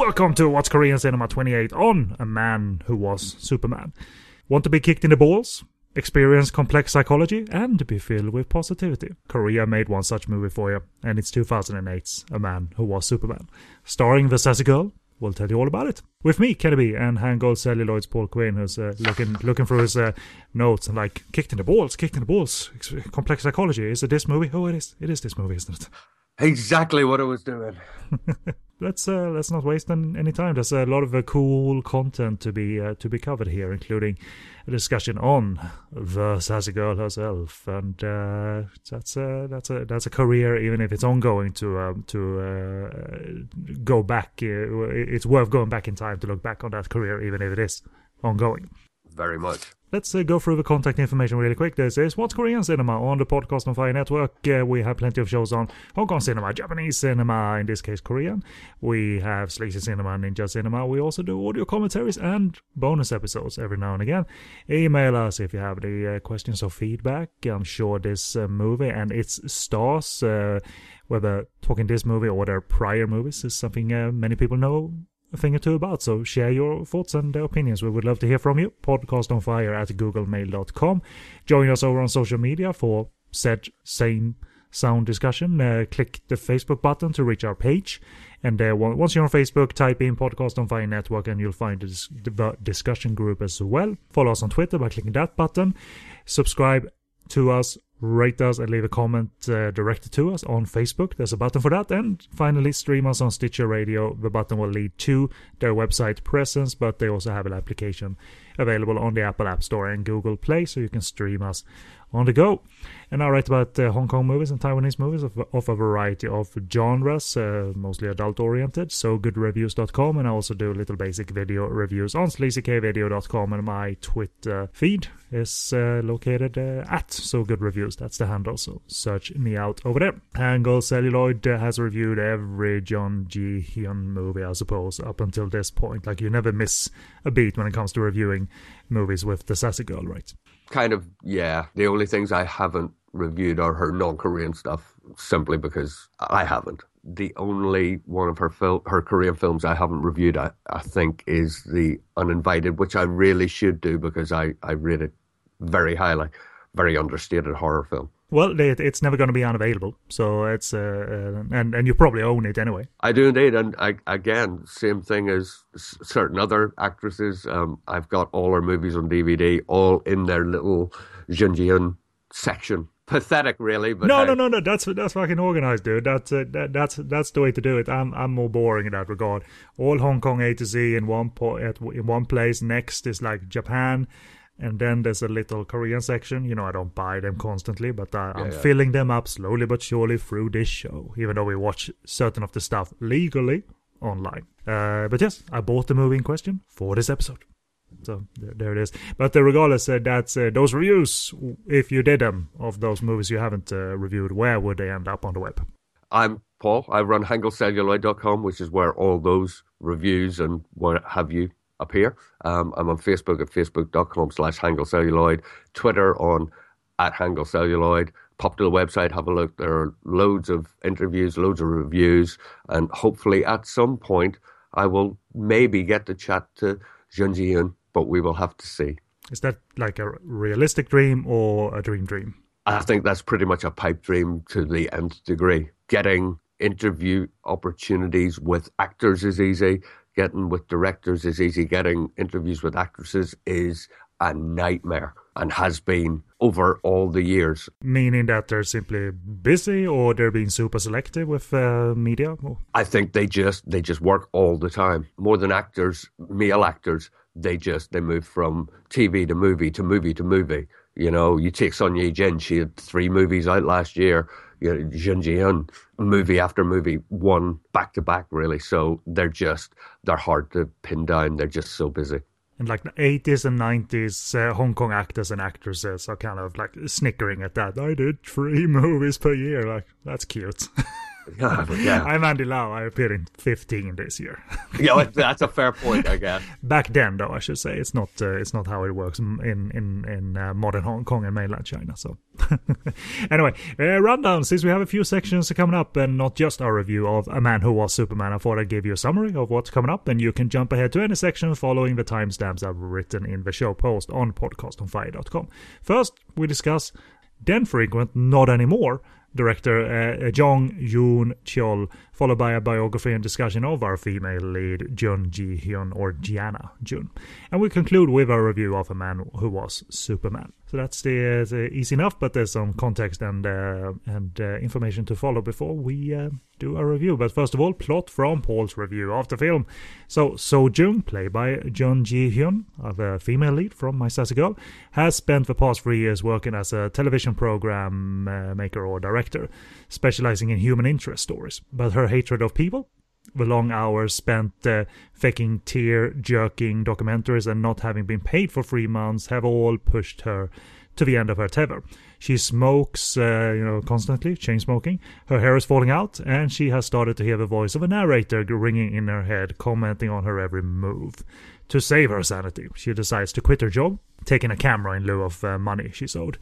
Welcome to What's Korean Cinema 28 on A Man Who Was Superman. Want to be kicked in the balls? Experience complex psychology and be filled with positivity. Korea made one such movie for you, and it's 2008's A Man Who Was Superman. Starring the sassy girl, we'll tell you all about it. With me, Kenny B, and Hangul Celluloid's Paul Quinn, who's uh, looking looking through his uh, notes and like, kicked in the balls, kicked in the balls. Ex- Complex psychology. Is it this movie? Oh, it is. It is this movie, isn't it? Exactly what I was doing. let's uh, let's not waste any time. There's a lot of uh, cool content to be uh, to be covered here, including a discussion on the sassy girl herself, and uh, that's a that's a that's a career, even if it's ongoing. To um, to uh, go back, uh, it's worth going back in time to look back on that career, even if it is ongoing. Very much. Let's uh, go through the contact information really quick. This is What's Korean Cinema on the Podcast on Fire Network. Uh, we have plenty of shows on Hong Kong cinema, Japanese cinema, in this case Korean. We have Sleazy Cinema, Ninja Cinema. We also do audio commentaries and bonus episodes every now and again. Email us if you have any uh, questions or feedback. I'm sure this uh, movie and its stars, uh, whether talking this movie or their prior movies, is something uh, many people know a thing or two about. So share your thoughts and opinions. We would love to hear from you. Podcast on fire at googlemail.com. Join us over on social media for said same sound discussion. Uh, click the Facebook button to reach our page. And uh, once you're on Facebook, type in Podcast on Fire Network and you'll find the, the discussion group as well. Follow us on Twitter by clicking that button. Subscribe to us rate us and leave a comment uh, directed to us on Facebook. There's a button for that. And finally, stream us on Stitcher Radio. The button will lead to their website presence, but they also have an application available on the Apple App Store and Google Play, so you can stream us on the go. And I write about uh, Hong Kong movies and Taiwanese movies of, of a variety of genres, uh, mostly adult oriented. So goodreviews.com, and I also do little basic video reviews on sleazykvideo.com. And my Twitter feed is uh, located uh, at So Good Reviews. That's the handle. So search me out over there. Hangul Celluloid uh, has reviewed every Jun Ji Hyun movie, I suppose, up until this point. Like you never miss a beat when it comes to reviewing movies with the sassy girl, right? Kind of, yeah. The only things I haven't reviewed are her non-Korean stuff, simply because I haven't. The only one of her fil- her Korean films I haven't reviewed, I, I think, is The Uninvited, which I really should do because I, I rate it very highly. Very understated horror film. Well, it, it's never going to be unavailable, so it's uh, uh, and and you probably own it anyway. I do indeed, and I, again, same thing as s- certain other actresses. Um, I've got all her movies on DVD, all in their little Jun Ji Hyun section. Pathetic, really. But no, hey. no, no, no. That's that's fucking organized, dude. That's uh, that, that's that's the way to do it. I'm I'm more boring in that regard. All Hong Kong A to Z in one po- at in one place. Next is like Japan, and then there's a little Korean section. You know, I don't buy them constantly, but I, I'm yeah. filling them up slowly but surely through this show. Even though we watch certain of the stuff legally online. Uh, but yes, I bought the movie in question for this episode. So there, there it is. But uh, regardless, uh, that's uh, those reviews. If you did them of those movies you haven't uh, reviewed, where would they end up on the web? I'm Paul. I run hangulcelluloid.com, which is where all those reviews and what have you appear. Um, I'm on Facebook at facebook.com slash hangulcelluloid, Twitter on at hangulcelluloid. Pop to the website, have a look. There are loads of interviews, loads of reviews, and hopefully at some point I will maybe get to chat to Jun Ji Hyun, but we will have to see. Is that like a realistic dream or a dream dream? I think that's pretty much a pipe dream to the nth degree. Getting interview opportunities with actors is easy. Getting with directors is easy. Getting interviews with actresses is a nightmare and has been over all the years. Meaning that they're simply busy or they're being super selective with uh, media? Or- I think they just they just work all the time. More than actors, male actors, they just they move from TV to movie to movie to movie. You know, you take Son Ye Jin, she had three movies out last year. You know, Hyun, movie after movie, one back to back, really. So they're just they're hard to pin down. They're just so busy. And like the 80s and 90s uh, Hong Kong actors and actresses are kind of like snickering at that. I did three movies per year. Like, that's cute. Yeah, yeah. I'm Andy Lau. I appeared in 15 this year. yeah, that's a fair point, I guess. Back then, though, I should say it's not uh, it's not how it works in in in uh, modern Hong Kong and mainland China. So anyway, uh, rundown. Since we have a few sections coming up, and not just our review of A Man Who Was Superman, I thought I'd give you a summary of what's coming up, and you can jump ahead to any section following the timestamps I've written in the show post on podcastonfire.com. First, we discuss then frequent Not Anymore director uh, Jong Yoon Chol, followed by a biography and discussion of our female lead Jun Ji Hyun or Gianna Jun. And we conclude with our review of A Man Who Was Superman. So that's the, uh, the easy enough, but there's some context and uh, and uh, information to follow before we uh, do a review. But first of all, plot from Paul's review of the film. So So Jung, played by Jun Ji Hyun, the female lead from My Sassy Girl, has spent the past three years working as a television program uh, maker or director, specializing in human interest stories. But her hatred of people the long hours spent uh, faking tear jerking documentaries and not having been paid for three months have all pushed her to the end of her tether. She smokes, uh, you know, constantly, chain smoking. Her hair is falling out, and she has started to hear the voice of a narrator ringing in her head, commenting on her every move. To save her sanity, she decides to quit her job, taking a camera in lieu of uh, money she's owed,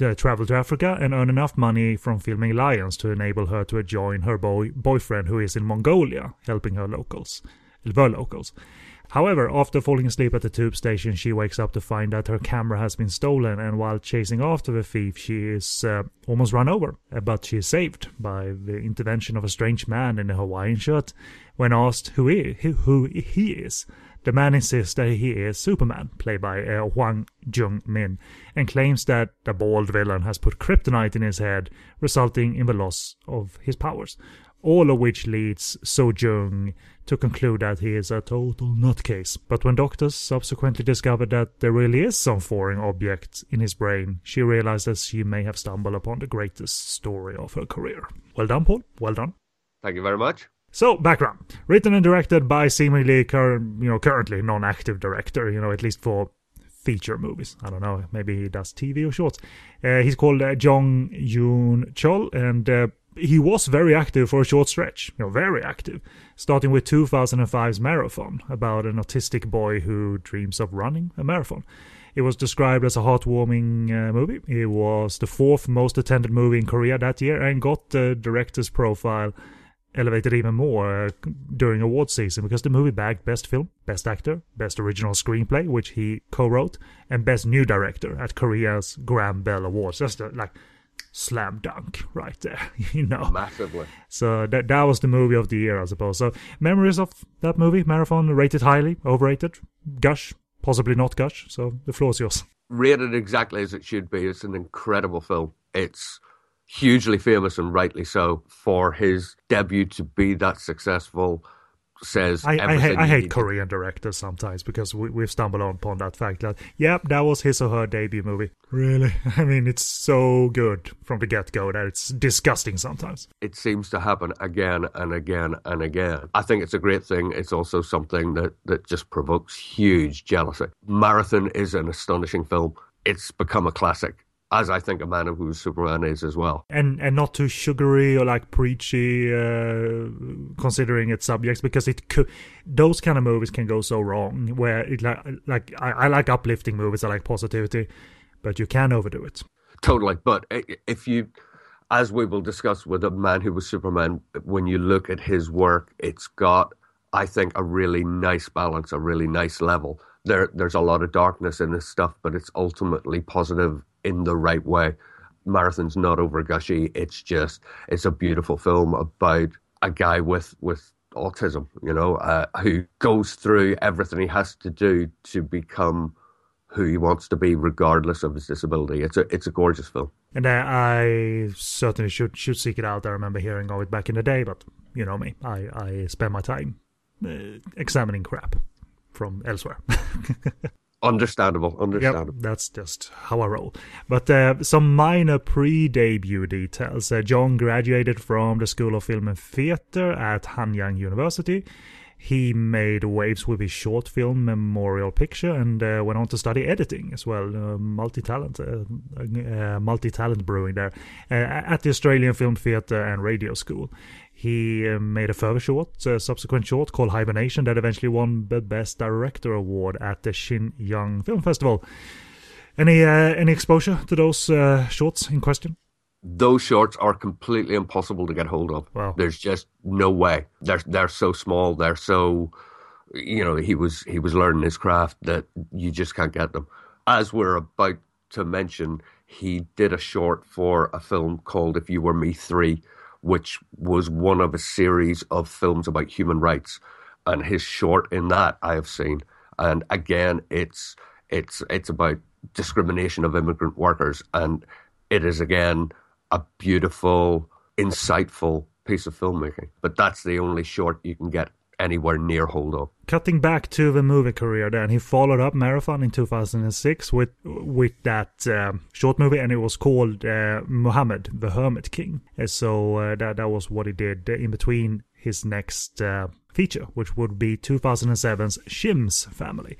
uh, travel to Africa, and earn enough money from filming lions to enable her to join her boy- boyfriend who is in Mongolia, helping her locals, the locals. However, after falling asleep at the tube station, she wakes up to find that her camera has been stolen, and while chasing after the thief, she is uh, almost run over. Uh, but she is saved by the intervention of a strange man in a Hawaiian shirt. When asked who he, who he is, the man insists that he is Superman, played by uh, Jung Min, and claims that the bald villain has put kryptonite in his head, resulting in the loss of his powers. All of which leads So Jung to conclude that he is a total nutcase. But when doctors subsequently discover that there really is some foreign object in his brain, she realizes she may have stumbled upon the greatest story of her career. Well done, Paul. Well done. Thank you very much. So, background. Written and directed by seemingly cur- you know, currently non-active director, you know, at least for feature movies. I don't know, maybe he does TV or shorts. Uh, he's called uh, Jong Yoon Chol, and uh, he was very active for a short stretch, you know, very active, starting with 2005's Marathon, about an autistic boy who dreams of running a marathon. It was described as a heartwarming uh, movie. It was the fourth most attended movie in Korea that year and got the director's profile elevated even more uh, during award season because the movie bagged Best Film, Best Actor, Best Original Screenplay, which he co-wrote, and Best New Director at Korea's Grand Bell Awards. Just a, like slam dunk right there, you know. Massively. So that that was the movie of the year, I suppose. So memories of that movie, Marathon, rated highly, overrated, gush, possibly not gush. So the floor is yours. Rated exactly as it should be. It's an incredible film. It's hugely famous and rightly so for his debut to be that successful says I, I, hate, I hate Korean directors sometimes because we, we've stumbled upon that fact that, yep, that was his or her debut movie. Really? I mean, it's so good from the get go that it's disgusting sometimes. It seems to happen again and again and again. I think it's a great thing. It's also something that, that just provokes huge jealousy. Marathon is an astonishing film. It's become a classic as I think a man who was Superman is as well. And and not too sugary or like preachy, uh, considering its subjects, because it could those kind of movies can go so wrong. Where it like like I, I like uplifting movies, I like positivity, but you can overdo it. Totally, but if you. As we will discuss with a man who was Superman, when you look at his work, it's got, I think, a really nice balance, a really nice level. There, there's a lot of darkness in this stuff, but it's ultimately positive in the right way. Marathon's not over gushy. It's just it's a beautiful film about a guy with with autism, you know, uh, who goes through everything he has to do to become who he wants to be, regardless of his disability. It's a it's a gorgeous film. And uh, I certainly should should seek it out. I remember hearing of it back in the day, but you know me, I I spend my time uh, examining crap from elsewhere. Understandable, understandable. Yep, that's just how I roll. But uh, some minor pre-debut details. Uh, John graduated from the School of Film and Theatre at Hanyang University. He made waves with his short film Memorial Picture and uh, went on to study editing as well. Uh, multi-talent, uh, uh multi-talent brewing there uh, at the Australian Film Theatre and Radio School. He uh, made a further short, uh, subsequent short called Hibernation that eventually won the Best Director award at the Shenyang Film Festival. Any uh, any exposure to those uh, shorts in question? Those shorts are completely impossible to get hold of. Wow. There's just no way. They're they're so small. They're so, you know, he was he was learning his craft that you just can't get them. As we're about to mention, he did a short for a film called If You Were Me Three, which was one of a series of films about human rights, and his short in that I have seen, and again, it's it's it's about discrimination of immigrant workers. And it is, again, a beautiful, insightful piece of filmmaking. But that's the only short you can get anywhere near hold of. Cutting back to the movie career, then he followed up Marathon in 2006 with with that uh, short movie, and it was called uh, Muhammad, the Hermit King. And so uh, that that was what he did in between his next uh, feature, which would be 2007's Shim's Family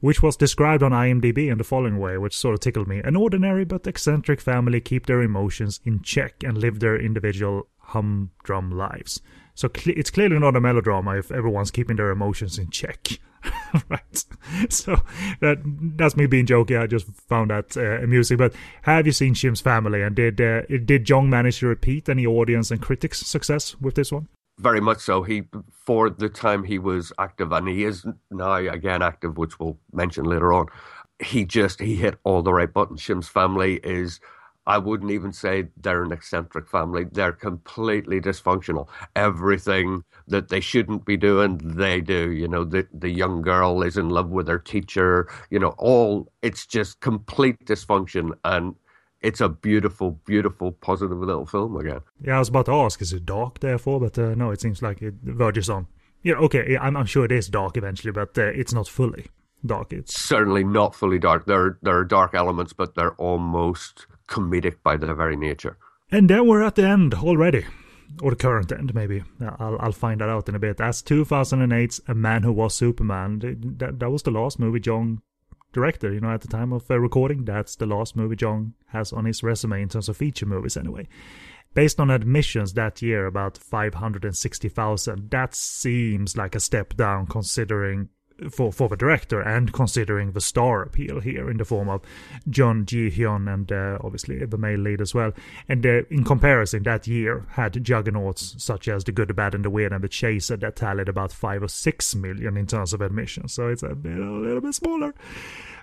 which was described on IMDb in the following way, which sort of tickled me. An ordinary but eccentric family keep their emotions in check and live their individual humdrum lives. So cl- it's clearly not a melodrama if everyone's keeping their emotions in check. right. So that that's me being jokey. I just found that uh, amusing. But have you seen Shim's Family? And did uh, did Jong manage to repeat any audience and critics success with this one? Very much so. He, for the time he was active, and he is now again active, which we'll mention later on. He just he hit all the right buttons. Shim's family is, I wouldn't even say they're an eccentric family. They're completely dysfunctional. Everything that they shouldn't be doing, they do. You know, the the young girl is in love with her teacher. You know, all it's just complete dysfunction and it's a beautiful, beautiful, positive little film again. Yeah, I was about to ask, is it dark therefore? But uh, no, it seems like it verges on. Yeah, okay, I'm, I'm sure it is dark eventually, but uh, it's not fully dark. It's certainly not fully dark. There, there are dark elements, but they're almost comedic by their very nature. And then we're at the end already. Or the current end, maybe. I'll, I'll find that out in a bit. That's 2008's A Man Who Was Superman. That, that was the last movie Jong director. You know, at the time of uh, recording, that's the last movie Jong has on his resume in terms of feature movies, anyway. Based on admissions that year, about 560,000, that seems like a step down considering for for the director and considering the star appeal here in the form of Jun Ji Hyun and uh, obviously the male lead as well. And uh, in comparison, that year had juggernauts such as The Good, the Bad, and the Weird and The Chaser that tallied about five or six million in terms of admissions. So it's a, bit, a little bit smaller.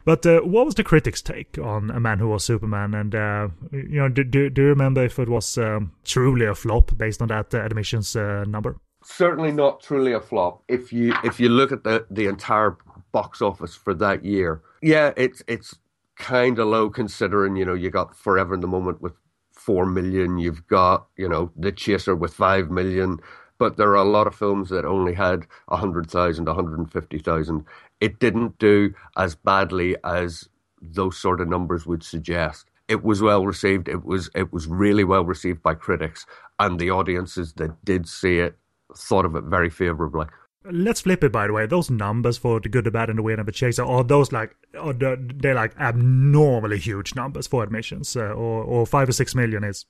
But uh, what was the critics' take on A Man Who Was Superman? And uh, you know, do, do, do you remember if it was um, truly a flop based on that admissions uh, number? Certainly not truly a flop. If you if you look at the the entire box office for that year, yeah, it's it's kind of low considering you know you got Forever in the Moment with four million, you've got you know The Chaser with five million, but there are a lot of films that only had a hundred thousand, hundred and fifty thousand. It didn't do as badly as those sort of numbers would suggest. It was well received. It was it was really well received by critics and the audiences that did see it thought of it very favorably. Let's flip it, by the way. Those numbers for the good, the bad, and the weird and the chaser are those like are they're like abnormally huge numbers for admissions, uh, or or five or six million is,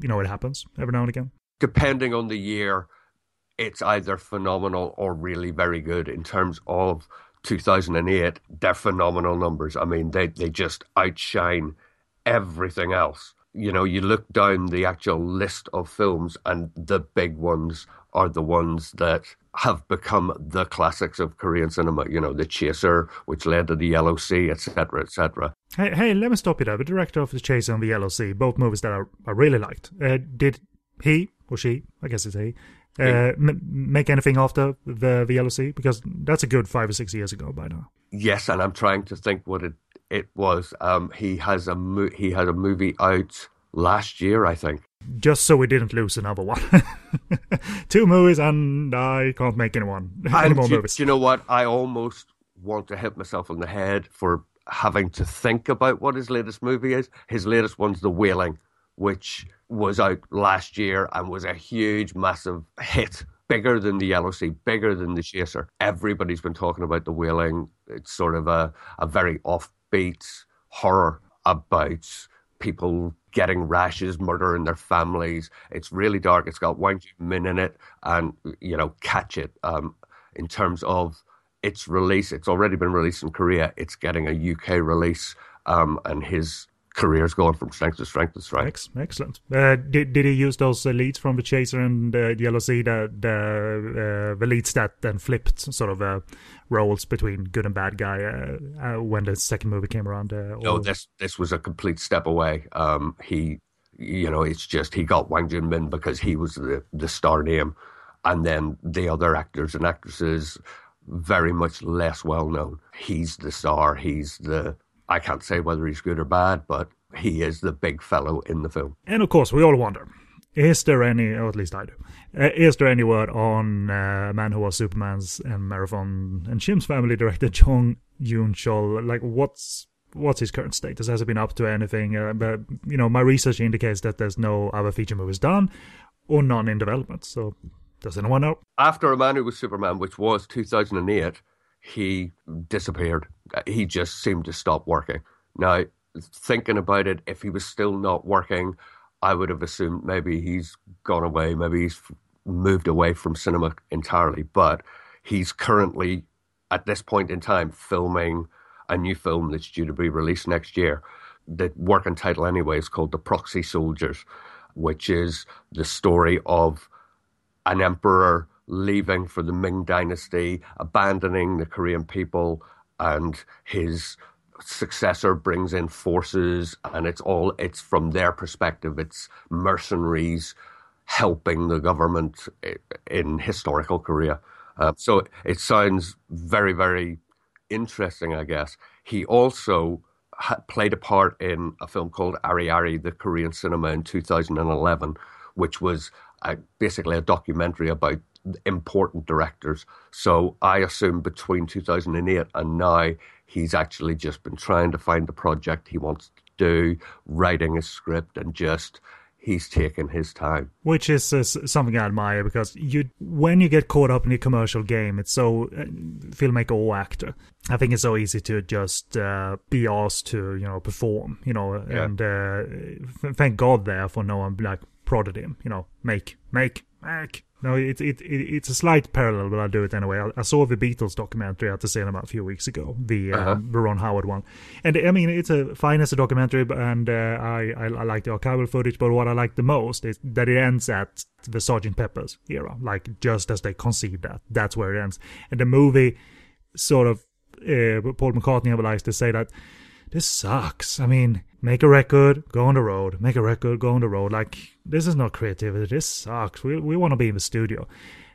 you know, it happens every now and again. Depending on the year, it's either phenomenal or really very good. In terms of 2008, they're phenomenal numbers. I mean, they they just outshine everything else. You know, you look down the actual list of films, and the big ones are the ones that have become the classics of Korean cinema. You know, The Chaser, which led to The Yellow Sea, etc., etc. Hey, hey, let me stop you there. The director of The Chaser and The Yellow Sea, both movies that I, I really liked. Uh, did he or she, I guess it's he, uh, m- make anything after the, the Yellow Sea? Because that's a good five or six years ago by now. Yes, and I'm trying to think what it it was. Um, he has a mo- he had a movie out last year, I think just so we didn't lose another one. Two movies, and I can't make any one any more do, movies. Do you know what? I almost want to hit myself on the head for having to think about what his latest movie is. His latest one's The Wailing, which was out last year and was a huge, massive hit. Bigger than the Yellow Sea, bigger than the Chaser. Everybody's been talking about the Wailing. It's sort of a, a very offbeat horror about people getting rashes, murdering their families. It's really dark. It's got Wang Min in it, and you know, catch it. Um, in terms of its release, it's already been released in Korea. It's getting a UK release, um, and his career's going from strength to strength to strength. Excellent. Uh, did did he use those uh, leads from the Chaser and uh, Yellow Sea, the the, uh, the leads that then flipped sort of uh, roles between good and bad guy uh, when the second movie came around? Or... No, this this was a complete step away. Um, he, you know, it's just he got Hwang Jung Min because he was the the star name, and then the other actors and actresses very much less well known. He's the star. He's the I can't say whether he's good or bad, but he is the big fellow in the film. And of course, we all wonder is there any, or at least I do, uh, is there any word on uh, Man Who Was Superman's and Marathon and Shim's family director Jong Yoon Chol? Like, what's what's his current status? Has he been up to anything? Uh, but you know, my research indicates that there's no other feature movies done or none in development. So, does anyone know? After A Man Who Was Superman, which was 2008, he disappeared. Uh, he just seemed to stop working. Now, thinking about it, if he was still not working, I would have assumed maybe he's gone away, maybe he's moved away from cinema entirely. But he's currently, at this point in time, filming a new film that's due to be released next year. The working title, anyway, is called The Proxy Soldiers, which is the story of an emperor leaving for the Ming Dynasty, abandoning the Korean people, and his successor brings in forces, and it's all it's from their perspective. It's mercenaries helping the government in historical Korea. Uh, so it sounds very, very interesting, I guess. He also ha- played a part in a film called Ari Ari, the Korean cinema in 2011, which was a, basically a documentary about important directors. So I assume between 2008 and now, he's actually just been trying to find the project he wants to do, writing a script, and just he's taking his time. Which is uh, something I admire because you, when you get caught up in a commercial game, it's so uh, filmmaker or actor. I think it's so easy to just uh, be asked to, you know, perform, you know, yeah. and uh, thank God there for no one like prodded him, you know, make, make, make. No, it, it, it, it's a slight parallel, but I'll do it anyway. I, I, saw the Beatles documentary at the cinema a few weeks ago, the, uh, uh-huh. Ron Howard one, and I mean it's a fine as a documentary, and uh, I, I, I like the archival footage. But what I like the most is that it ends at the Sergeant Pepper's era, like just as they conceived that. That's where it ends, and the movie sort of uh, Paul McCartney likes to say that this sucks. I mean, make a record, go on the road. Make a record, go on the road. Like this is not creativity. This sucks. We we want to be in the studio.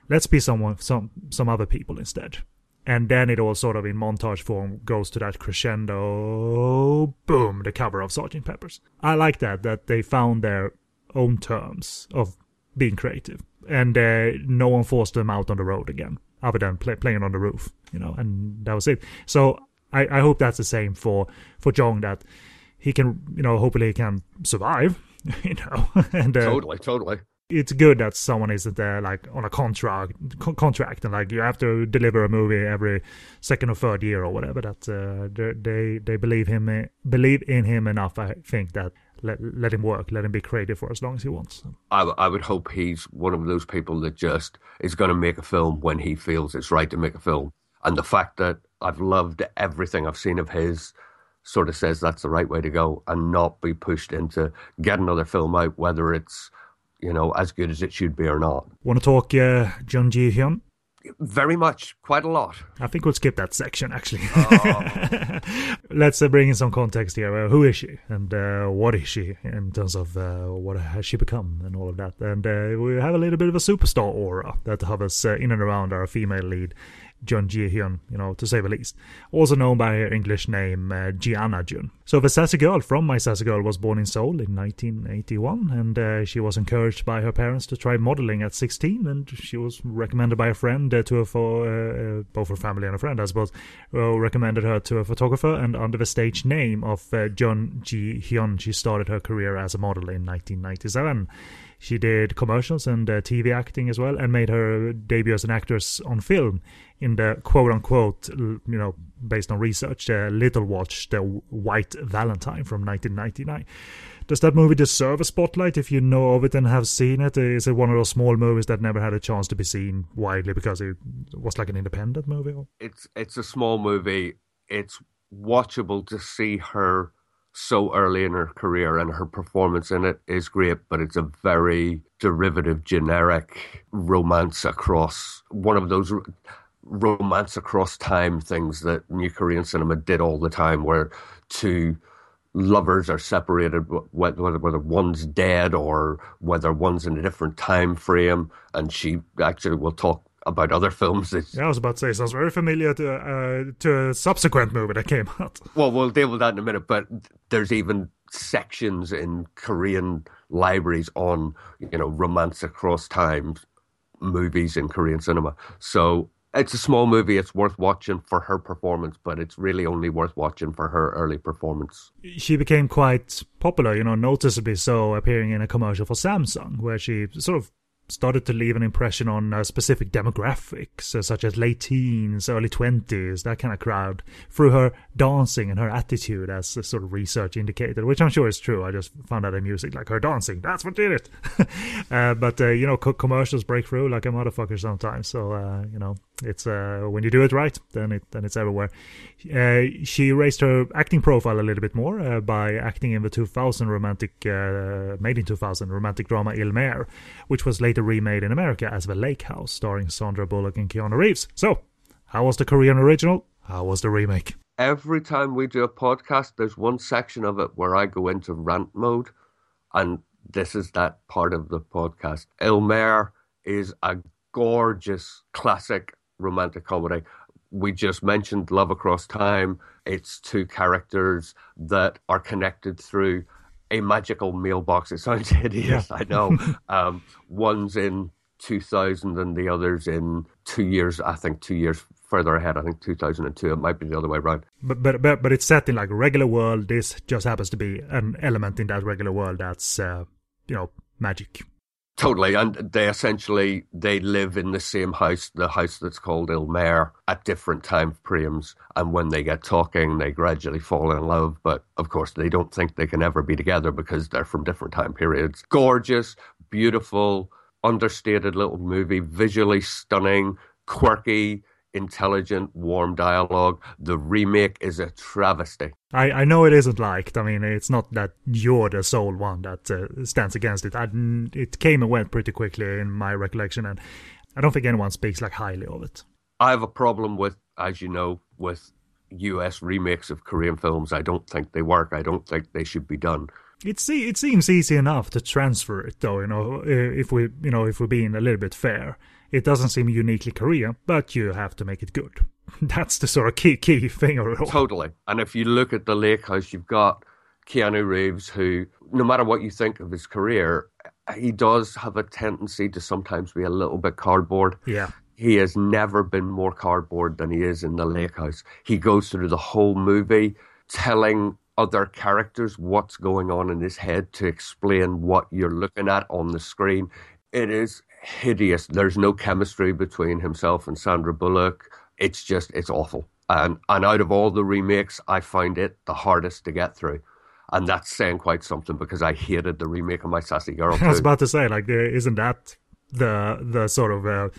Let's be someone, some some other people instead. And then it all sort of in montage form goes to that crescendo. Boom! The cover of Sergeant Pepper's. I like that that they found their own terms of being creative, and uh, no one forced them out on the road again, other than play, playing on the roof, you know. And that was it. So I, I hope that's the same for for Jong that he can you know hopefully he can survive you know and uh, totally totally. it's good that someone isn't there like on a contract co- contract and like you have to deliver a movie every second or third year or whatever that uh, they they believe him believe in him enough i think that let, let him work let him be creative for as long as he wants. I, I would hope he's one of those people that just is going to make a film when he feels it's right to make a film. And the fact that I've loved everything I've seen of his sort of says that's the right way to go and not be pushed into get another film out, whether it's, you know, as good as it should be or not. Want to talk uh, Jun Ji Hyun? Very much, quite a lot. I think we'll skip that section actually. Oh. Let's uh, bring in some context here. Uh, who is she and uh, what is she in terms of uh, what has she become and all of that? And uh, we have a little bit of a superstar aura that hovers uh, in and around our female lead Jun Ji Hyun, you know, to say the least. Also known by her English name uh, Gianna Jun. So the sassy girl from My Sassy Girl was born in Seoul in 1981, and uh, she was encouraged by her parents to try modeling at 16, and she was recommended by a friend uh, to her for uh, uh, both her family and a friend, I suppose, who recommended her to a photographer, and under the stage name of uh, Jun Ji Hyun, she started her career as a model in 1997 She did commercials and uh, TV acting as well, and made her debut as an actress on film in the quote unquote, you know, based on research, uh, Little Watch, The White Valentine from 1999. Does that movie deserve a spotlight if you know of it and have seen it? Is it one of those small movies that never had a chance to be seen widely because it was like an independent movie? It's it's a small movie. It's watchable to see her so early in her career and her performance in it is great, but it's a very derivative, generic romance across one of those romance across time things that New Korean cinema did all the time, where two lovers are separated, whether, whether one's dead or whether one's in a different time frame. And she actually will talk about other films. That, yeah, I was about to say, sounds very familiar to uh, to a subsequent movie that came out. Well, we'll deal with that in a minute. But there's even sections in Korean libraries on you know romance across time movies in Korean cinema. So it's a small movie. It's worth watching for her performance, but it's really only worth watching for her early performance. She became quite popular, you know, noticeably so, appearing in a commercial for Samsung, where she sort of started to leave an impression on uh, specific demographics, uh, such as late teens, early 20s, that kind of crowd, through her dancing and her attitude, as sort of research indicated, which I'm sure is true. I just found that music, like her dancing, that's what did it. uh, but, uh, you know, co- commercials break through like a motherfucker sometimes. So, uh, you know, it's uh, when you do it right, then it then it's everywhere. she raised her acting profile a little bit more by acting in the 2000 romantic, made in 2000 romantic drama Il Mare, which was later later remade in America as The Lake House, starring Sandra Bullock and Keanu Reeves. So, how was the Korean original? How was the remake? Every time we do a podcast, there's one section of it where I go into rant mode, and this is that part of the podcast. Il Mare is a gorgeous classic romantic comedy. We just mentioned Love Across Time. It's two characters that are connected through a magical mailbox. It sounds hideous, yeah. I know. um, one's in 2000 and the other's in two years, I think two years further ahead. I think 2002. It might be the other way around. But but but, but it's set in like a regular world. This just happens to be an element in that regular world that's uh, you know magic. Totally, and they essentially they live in the same house, the house that's called Il Mare, at different time frames. And when they get talking, they gradually fall in love. But of course, they don't think they can ever be together because they're from different time periods. Gorgeous, beautiful, understated little movie, visually stunning, quirky, intelligent, warm dialogue. The remake is a travesty. I, I know it isn't liked. I mean, it's not that you're the sole one that uh, stands against it. I, it came and went pretty quickly in my recollection, and I don't think anyone speaks like highly of it. I have a problem with, as you know, with US remakes of Korean films. I don't think they work. I don't think they should be done. It it seems easy enough to transfer it, though. You know, if we you know if we're being a little bit fair. It doesn't seem uniquely Korean, but you have to make it good. That's the sort of key key thing of it all. Totally. And if you look at the Lake House, you've got Keanu Reeves, who, no matter what you think of his career, he does have a tendency to sometimes be a little bit cardboard. Yeah. He has never been more cardboard than he is in the Lake House. He goes through the whole movie telling other characters what's going on in his head to explain what you're looking at on the screen. It is hideous. There's no chemistry between himself and Sandra Bullock. It's just it's awful. And and out of all the remakes, I find it the hardest to get through. And that's saying quite something because I hated the remake of My Sassy Girl. Too. I was about to say, like, isn't that the the sort of uh,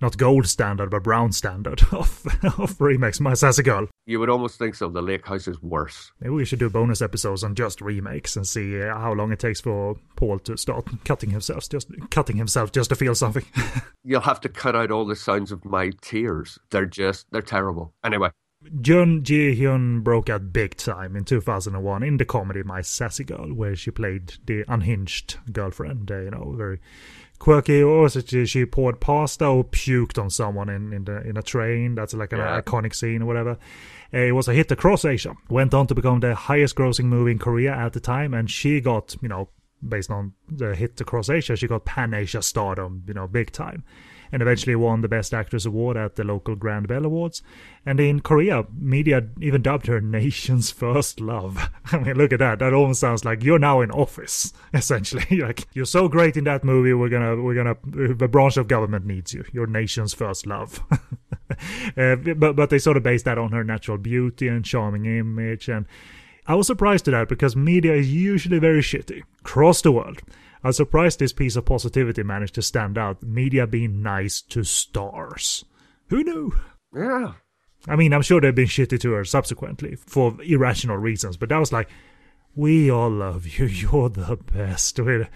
not gold standard, but brown standard of, of remakes. My Sassy Girl. You would almost think so. The Lake House is worse. Maybe we should do bonus episodes on just remakes and see how long it takes for Paul to start cutting himself, just cutting himself just to feel something. You'll have to cut out all the sounds of my tears. They're just, they're terrible. Anyway. Jun Ji Hyun broke out big time in 2001 in the comedy My Sassy Girl, where she played the unhinged girlfriend. Uh, you know, very quirky. Or was it she poured pasta or puked on someone in, in the in a train? That's like an yeah. iconic scene or whatever. Uh, it was a hit across Asia. Went on to become the highest grossing movie in Korea at the time, and she got you know based on the hit across Asia, she got pan Asia stardom, you know, big time. And eventually won the Best Actress award at the local Grand Bell Awards. And in Korea, media even dubbed her nation's first love. I mean, look at that. That almost sounds like you're now in office, essentially. like you're so great in that movie, we're gonna we're gonna the branch of government needs you. Your nation's first love. uh, but but they sort of based that on her natural beauty and charming image and I was surprised to that because media is usually very shitty across the world. I was surprised this piece of positivity managed to stand out. Media being nice to stars. Who knew? Yeah. I mean, I'm sure they've been shitty to her subsequently for irrational reasons, but that was like, we all love you. You're the best. We're,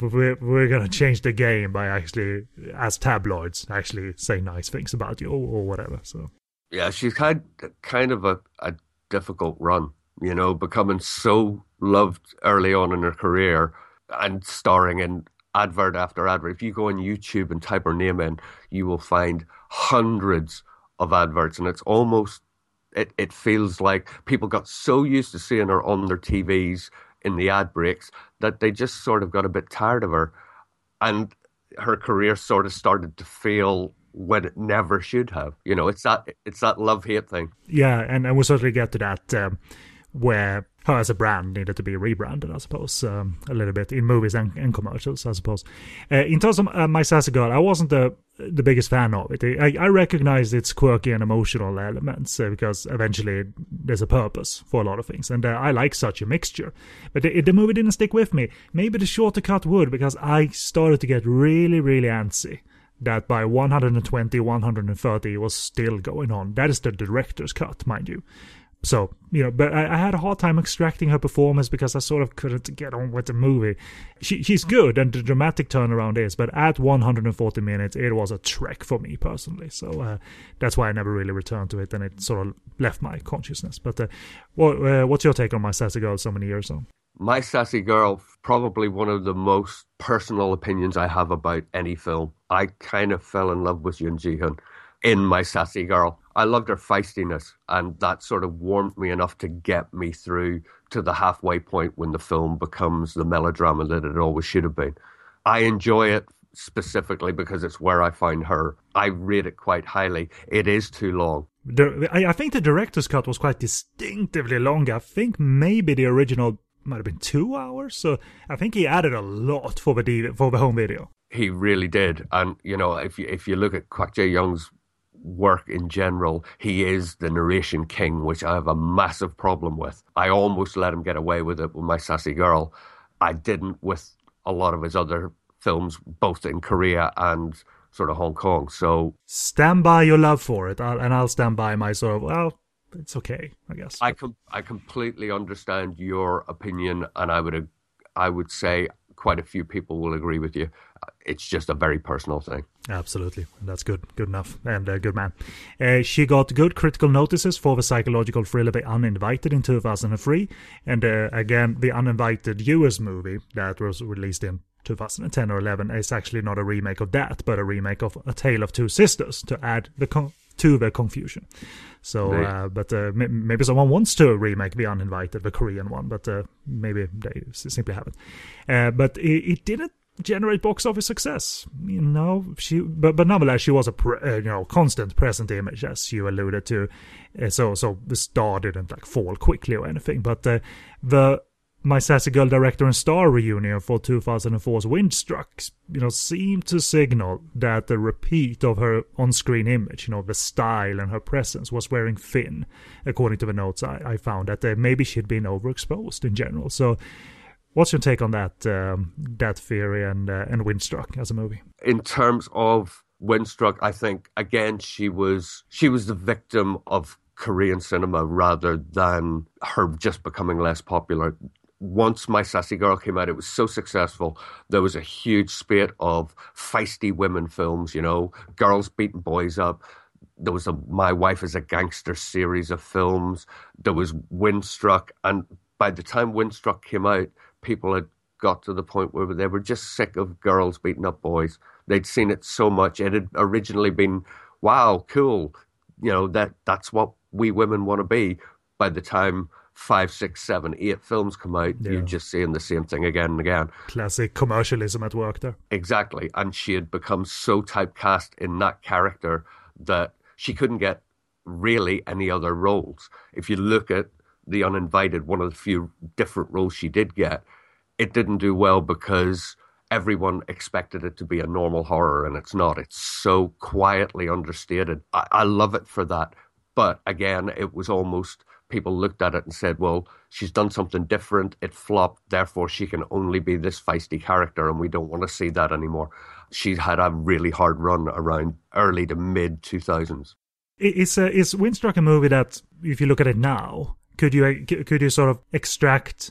we're, we're going to change the game by actually, as tabloids, actually say nice things about you or, or whatever. So, yeah, she's had kind of a, a difficult run you know, becoming so loved early on in her career and starring in advert after advert. If you go on YouTube and type her name in, you will find hundreds of adverts, and it's almost it, it feels like people got so used to seeing her on their TVs in the ad breaks that they just sort of got a bit tired of her, and her career sort of started to fail when it never should have. You know, it's that it's that love hate thing. Yeah, and, and we'll certainly get to that. Um, where her as a brand needed to be rebranded, I suppose, um, a little bit in movies and, and commercials, I suppose. Uh, in terms of uh, My Sassy Girl, I wasn't the the biggest fan of it. I, I recognized its quirky and emotional elements uh, because eventually there's a purpose for a lot of things, and uh, I like such a mixture. But the, the movie didn't stick with me. Maybe the shorter cut would because I started to get really, really antsy that by 120, 130 was still going on. That is the director's cut, mind you. So, you know, but I, I, had a hard time extracting her performance because I sort of couldn't get on with the movie. She, she's good, and the dramatic turnaround is, but at 140 minutes, it was a trek for me personally. So uh, that's why I never really returned to it, and it sort of left my consciousness. But uh, what, uh, what's your take on My Sassy Girl so many years on? My Sassy Girl, probably one of the most personal opinions I have about any film. I kind of fell in love with Yoon Ji Hoon in My Sassy Girl. I loved her feistiness, and that sort of warmed me enough to get me through to the halfway point when the film becomes the melodrama that it always should have been. I enjoy it specifically because it's where I find her. I rate it quite highly. It is too long. I, I think the director's cut was quite distinctively long. I think maybe the original might have been two hours. So I think he added a lot for the for the home video. He really did, and you know, if you if you look at Kwak Jae Young's work in general, he is the narration king, which I have a massive problem with. I almost let him get away with it with my sassy girl. I didn't with a lot of his other films, both in Korea and sort of Hong Kong. So stand by your love for it, and I'll stand by my sort of well. It's okay, I guess. I com- I completely understand your opinion, and I would I would say quite a few people will agree with you. It's just a very personal thing. Absolutely. That's good. Good enough. And uh, good man. Uh, she got good critical notices for the psychological thriller The Uninvited in 2003. And uh, again, The Uninvited US movie that was released in 2010 or 11 is actually not a remake of that, but a remake of A Tale of Two Sisters to add the con- to the confusion. So, uh, but uh, m- maybe someone wants to remake The Uninvited, the Korean one, but uh, maybe they simply haven't. Uh, but it, it, didn't generate box office success. You know, she but but nonetheless she was a pre, uh, you know constant present image as you alluded to. Uh, so so the star didn't like fall quickly or anything. But uh, the my sassy girl director and star reunion for 2004's Windstruck, you know, seemed to signal that the repeat of her on-screen image, you know, the style and her presence was wearing thin, according to the notes I, I found. That uh, maybe she'd been overexposed in general. So What's your take on that um, that theory and uh, and Windstruck as a movie? In terms of Windstruck, I think again she was she was the victim of Korean cinema rather than her just becoming less popular. Once My Sassy Girl came out, it was so successful. There was a huge spate of feisty women films, you know, girls beating boys up. There was a My Wife is a Gangster series of films. There was Windstruck. And by the time Windstruck came out, people had got to the point where they were just sick of girls beating up boys. They'd seen it so much. It had originally been, wow, cool. You know, that that's what we women want to be. By the time five, six, seven, eight films come out, Yeah. you're just seeing the same thing again and again. Classic commercialism at work there. Exactly. And she had become so typecast in that character that she couldn't get really any other roles. If you look at The Uninvited, one of the few different roles she did get, it didn't do well because everyone expected it to be a normal horror and it's not. It's so quietly understated. I, I love it for that. But again, it was almost people looked at it and said, well, she's done something different. It flopped. Therefore, she can only be this feisty character and we don't want to see that anymore. She had a really hard run around early to mid 2000s. I- Is uh, is Windstruck a movie that, if you look at it now, could you could you sort of extract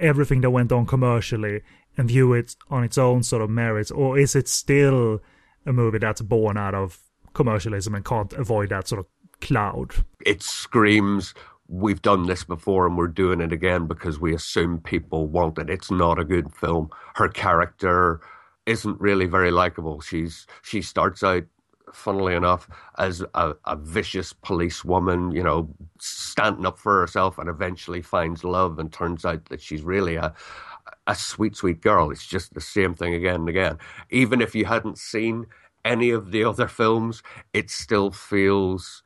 everything that went on commercially and view it on its own sort of merits, or is it still a movie that's born out of commercialism and can't avoid that sort of cloud? It screams, we've done this before and we're doing it again because we assume people want it. It's not a good film. Her character isn't really very likable. She's she starts out funnily enough, as a, a vicious policewoman, you know, standing up for herself and eventually finds love and turns out that she's really a, a sweet, sweet girl. It's just the same thing again and again. Even if you hadn't seen any of the other films, it still feels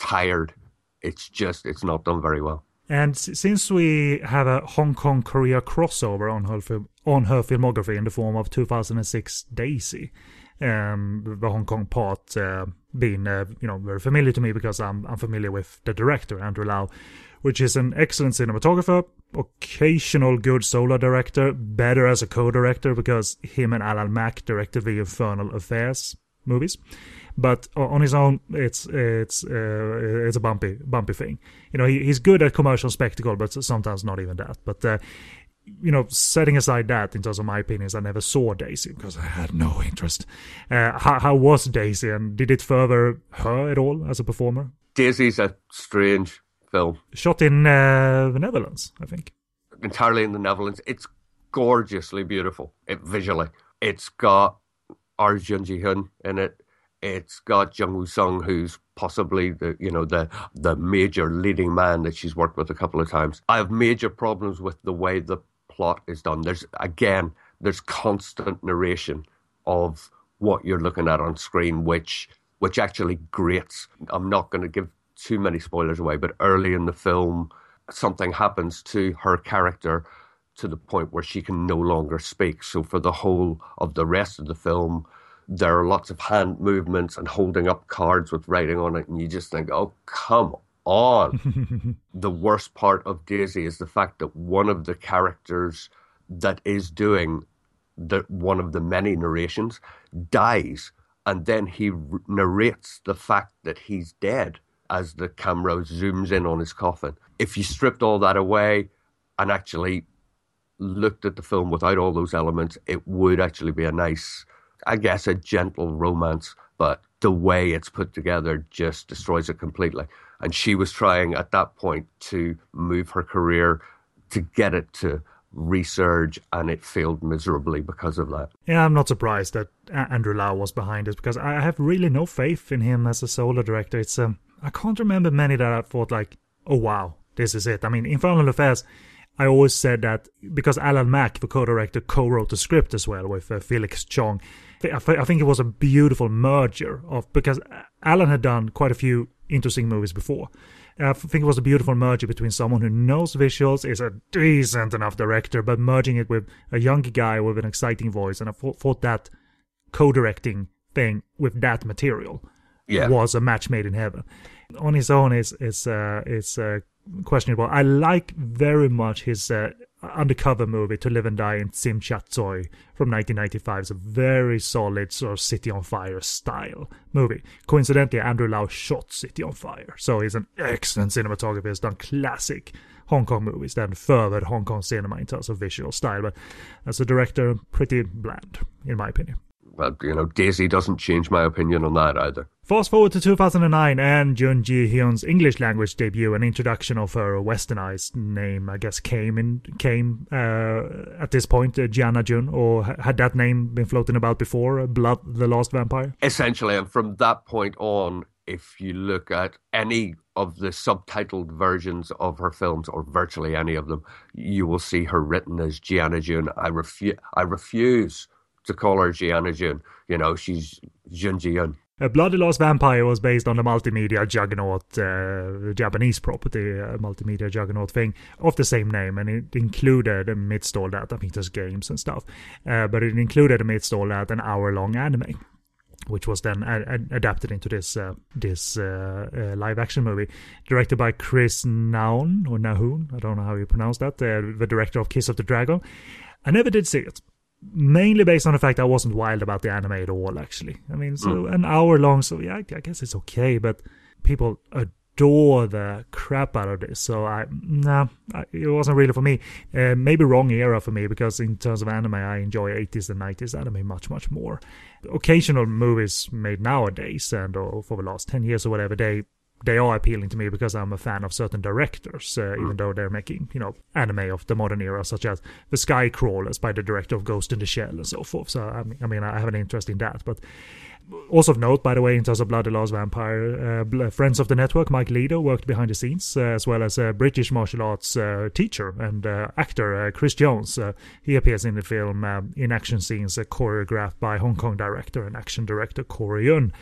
tired. It's just, it's not done very well. And since we have a Hong Kong Korea crossover on her on her filmography in the form of 2006 Daisy, um, the Hong Kong part uh, being uh, you know very familiar to me because I'm I'm familiar with the director Andrew Lau, which is an excellent cinematographer, occasional good solo director, better as a co-director because him and Alan Mak directed the Infernal Affairs movies. But on his own, it's it's uh, it's a bumpy bumpy thing. You know, he, he's good at commercial spectacle, but sometimes not even that. But uh, you know, setting aside that in terms of my opinions, I never saw Daisy because I had no interest. Uh, how how was Daisy, and did it further her at all as a performer? Daisy's a strange film, Shot in uh, the Netherlands, I think. entirely in the Netherlands. It's gorgeously beautiful it, visually. It's got Arjun Ji Hyun in it. It's got Jung Woo Sung, who's possibly the you know the the major leading man that she's worked with a couple of times. I have major problems with the way the plot is done. There's again, there's constant narration of what you're looking at on screen, which which actually grates. I'm not going to give too many spoilers away, but early in the film, something happens to her character to the point where she can no longer speak. So for the whole of the rest of the film, there are lots of hand movements and holding up cards with writing on it, and you just think, "Oh, come on!" the worst part of Daisy is the fact that one of the characters that is doing the one of the many narrations dies, and then he r- narrates the fact that he's dead as the camera zooms in on his coffin. If you stripped all that away and actually looked at the film without all those elements, it would actually be a nice, I guess, a gentle romance. But the way it's put together just destroys it completely. And she was trying at that point to move her career to get it to resurge, and it failed miserably because of that. Yeah, I'm not surprised that Andrew Lau was behind it because I have really no faith in him as a solo director. It's um, I can't remember many that I thought like, oh wow, this is it. I mean, Infernal Affairs, I always said that because Alan Mak, the co-director, co-wrote the script as well with uh, Felix Chong. I thi- I think it was a beautiful merger of because Alan had done quite a few interesting movies before. I think it was a beautiful merger between someone who knows visuals, is a decent enough director, but merging it with a young guy with an exciting voice. And I thought that co-directing thing with that material Yeah. was a match made in heaven. On his own, is is uh, is uh, questionable. I like very much his uh, undercover movie "To Live and Die in Tsimshatsui" from 1995. It's a very solid sort of City on Fire style movie. Coincidentally, Andrew Lau shot City on Fire, so he's an excellent cinematographer. He's done classic Hong Kong movies, then furthered Hong Kong cinema in terms of visual style. But as a director, pretty bland, in my opinion. Well, you know, Daisy doesn't change my opinion on that either. Fast forward to 2009 and Jun Ji Hyun's English language debut and introduction of her westernized name, I guess, came in came uh, at this point, uh, Gianna Jun, or had that name been floating about before, uh, Blood, the Last Vampire? Essentially, and from that point on, if you look at any of the subtitled versions of her films, or virtually any of them, you will see her written as Gianna June. I, refu- I refuse to call her Gianna June. You know, she's Jun Ji Hyun. A Blood, the Last Vampire was based on the multimedia juggernaut uh, Japanese property, uh, multimedia juggernaut thing of the same name, and it included, amidst all that, I think there's games and stuff, uh, but it included amidst all that an hour-long anime which was then adapted into this uh, this uh, uh, live action movie, directed by Chris Nahon or Nahoon. I don't know how you pronounce that. the director of Kiss of the Dragon. I never did see it, mainly based on the fact I wasn't wild about the anime at all. Actually, I mean, so mm. an hour long. So yeah, I guess it's okay, but people adore the crap out of this. So I no, nah, it wasn't really for me. Uh, maybe wrong era for me because in terms of anime, I enjoy 80s and 90s anime much much more. Occasional movies made nowadays and or for the last 10 years or whatever they they are appealing to me because I'm a fan of certain directors, uh, mm. even though they're making, you know, anime of the modern era, such as The Sky Crawlers by the director of Ghost in the Shell and so forth. So, I mean, I, mean, I have an interest in that. But also of note, by the way, in terms of Blood, the Last Vampire, uh, friends of the network, Mike Leader worked behind the scenes, uh, as well as a British martial arts uh, teacher and uh, actor uh, Chris Jones. Uh, he appears in the film in action scenes choreographed by Hong Kong director and action director Corey Yuen.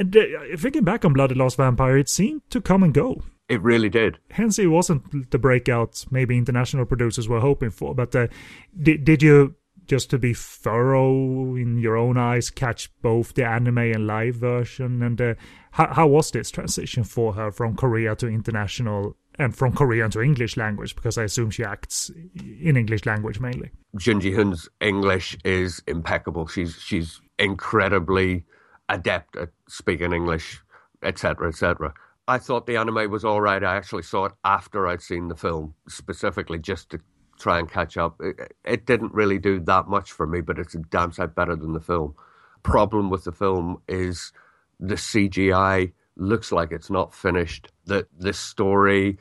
And thinking back on Blood, the Last Vampire, it seemed to come and go. It really did. Hence, it wasn't the breakout maybe international producers were hoping for. But did did you just to be thorough in your own eyes, catch both the anime and live version? And uh, how, how was this transition for her from Korea to international and from Korean to English language? Because I assume she acts in English language mainly. Jun Ji Hyun's English is impeccable. She's she's incredibly adept at speaking English, etc., etc. I thought the anime was all right. I actually saw it after I'd seen the film, specifically just to try and catch up. It, it didn't really do that much for me, but it's a damn sight better than the film. Problem with the film is the CGI looks like it's not finished. That this story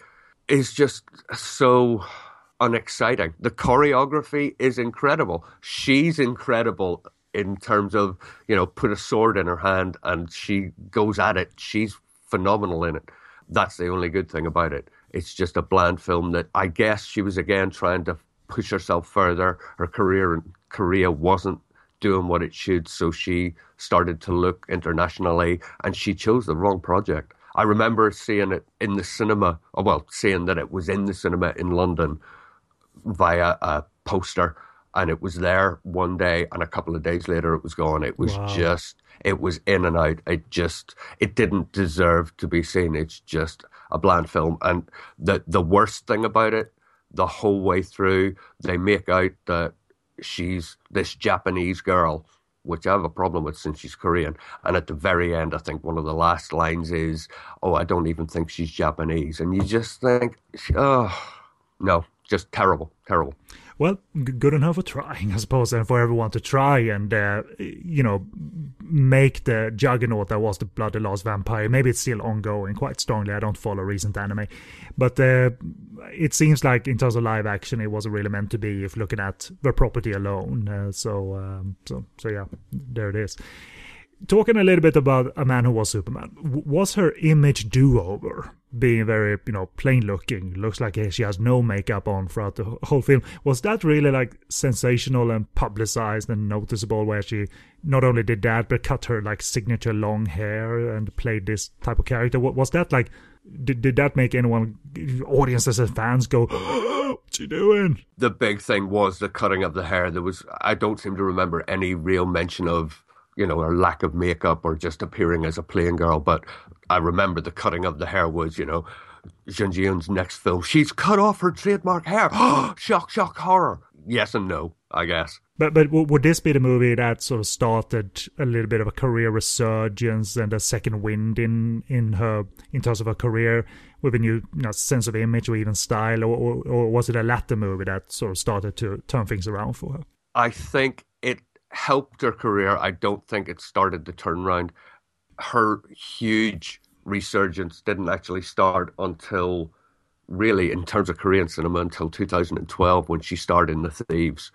is just so unexciting. The choreography is incredible. She's incredible in terms of, you know, put a sword in her hand and she goes at it. She's phenomenal in it. That's the only good thing about it. It's just a bland film that I guess she was again trying to push herself further. Her career in Korea wasn't doing what it should, so she started to look internationally and she chose the wrong project. I remember seeing it in the cinema, or well, seeing that it was in the cinema in London via a poster and it was there one day and a couple of days later it was gone. It was wow. just it was in and out. It just it didn't deserve to be seen. It's just a bland film. And the the worst thing about it, the whole way through, they make out that she's this Japanese girl, which I have a problem with since she's Korean. And at the very end, I think one of the last lines is, "Oh, I don't even think she's Japanese," and you just think, "Oh, no, just terrible, terrible." Well, good enough for trying, I suppose, and for everyone to try and, uh, you know, make the juggernaut that was the Blood Bloody Lost Vampire. Maybe it's still ongoing quite strongly. I don't follow recent anime. But uh, it seems like, in terms of live action, it wasn't really meant to be if looking at the property alone. Uh, so, um, so, so, yeah, there it is talking a little bit about a man who was Superman, was her image do over? Being very, you know, plain looking, looks like she has no makeup on throughout the whole film. Was that really like sensational and publicized and noticeable? Where she not only did that, but cut her like signature long hair and played this type of character. What was that like? Did, did that make anyone, audiences and fans go, "What's she doing?" The big thing was the cutting of the hair. There was, I don't seem to remember any real mention of you know, her lack of makeup or just appearing as a plain girl. But I remember the cutting of the hair was, you know, Jun Ji Hyun's next film. She's cut off her trademark hair. shock, shock, horror. Yes and no, I guess. But but would this be the movie that sort of started a little bit of a career resurgence and a second wind in in her in terms of her career with a new you know, sense of image or even style, or, or, or was it a latter movie that sort of started to turn things around for her? I think helped her career. I don't think it started the turnaround. Her huge resurgence didn't actually start until really in terms of Korean cinema until 2012 when she starred in The Thieves,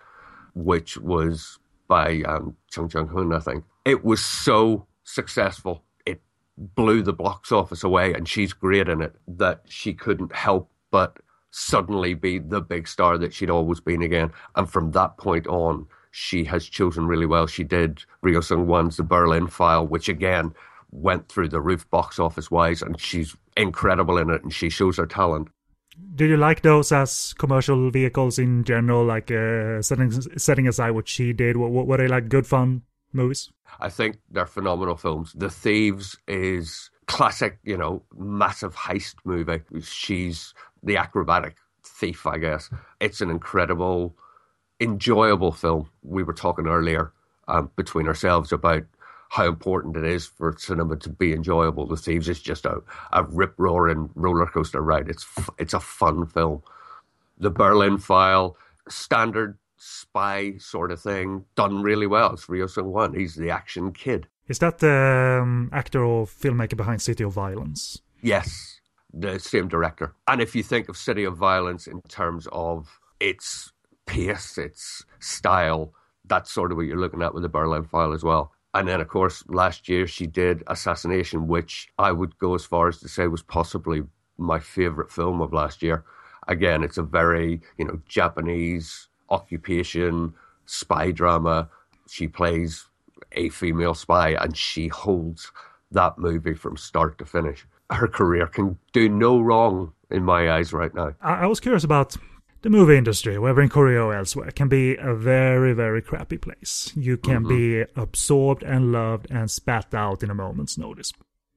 which was by um, Chung Jung Hoon, I think. It was so successful. It blew the box office away, and she's great in it. That she couldn't help but suddenly be the big star that she'd always been again. And from that point on, she has chosen really well. She did Ryoo Seung Wan's The Berlin File, which again went through the roof box office wise, and she's incredible in it, and she shows her talent. Do you like those as commercial vehicles in general? Like uh, setting setting aside what she did, what, what were they like? Good fun movies? I think they're phenomenal films. The Thieves is classic, you know, massive heist movie. She's the acrobatic thief, I guess. It's an incredible, enjoyable film. We were talking earlier um, between ourselves about how important it is for cinema to be enjoyable. The Thieves is just a, a rip roaring roller coaster ride. It's it's a fun film. The Berlin File, standard spy sort of thing, done really well. It's Ryoo Seung Wan. He's the action kid. Is that the um, actor or filmmaker behind City of Violence? Yes, the same director. And if you think of City of Violence in terms of its pace, its style, that's sort of what you're looking at with the Berlin File as well. And then, of course, last year she did Assassination, which I would go as far as to say was possibly my favorite film of last year. Again, it's a very, you know, Japanese occupation spy drama. She plays a female spy and she holds that movie from start to finish. Her career can do no wrong in my eyes right now. I, was curious about the movie industry, whether in Korea or elsewhere, can be a very, very crappy place. You can mm-hmm. be absorbed and loved and spat out in a moment's notice.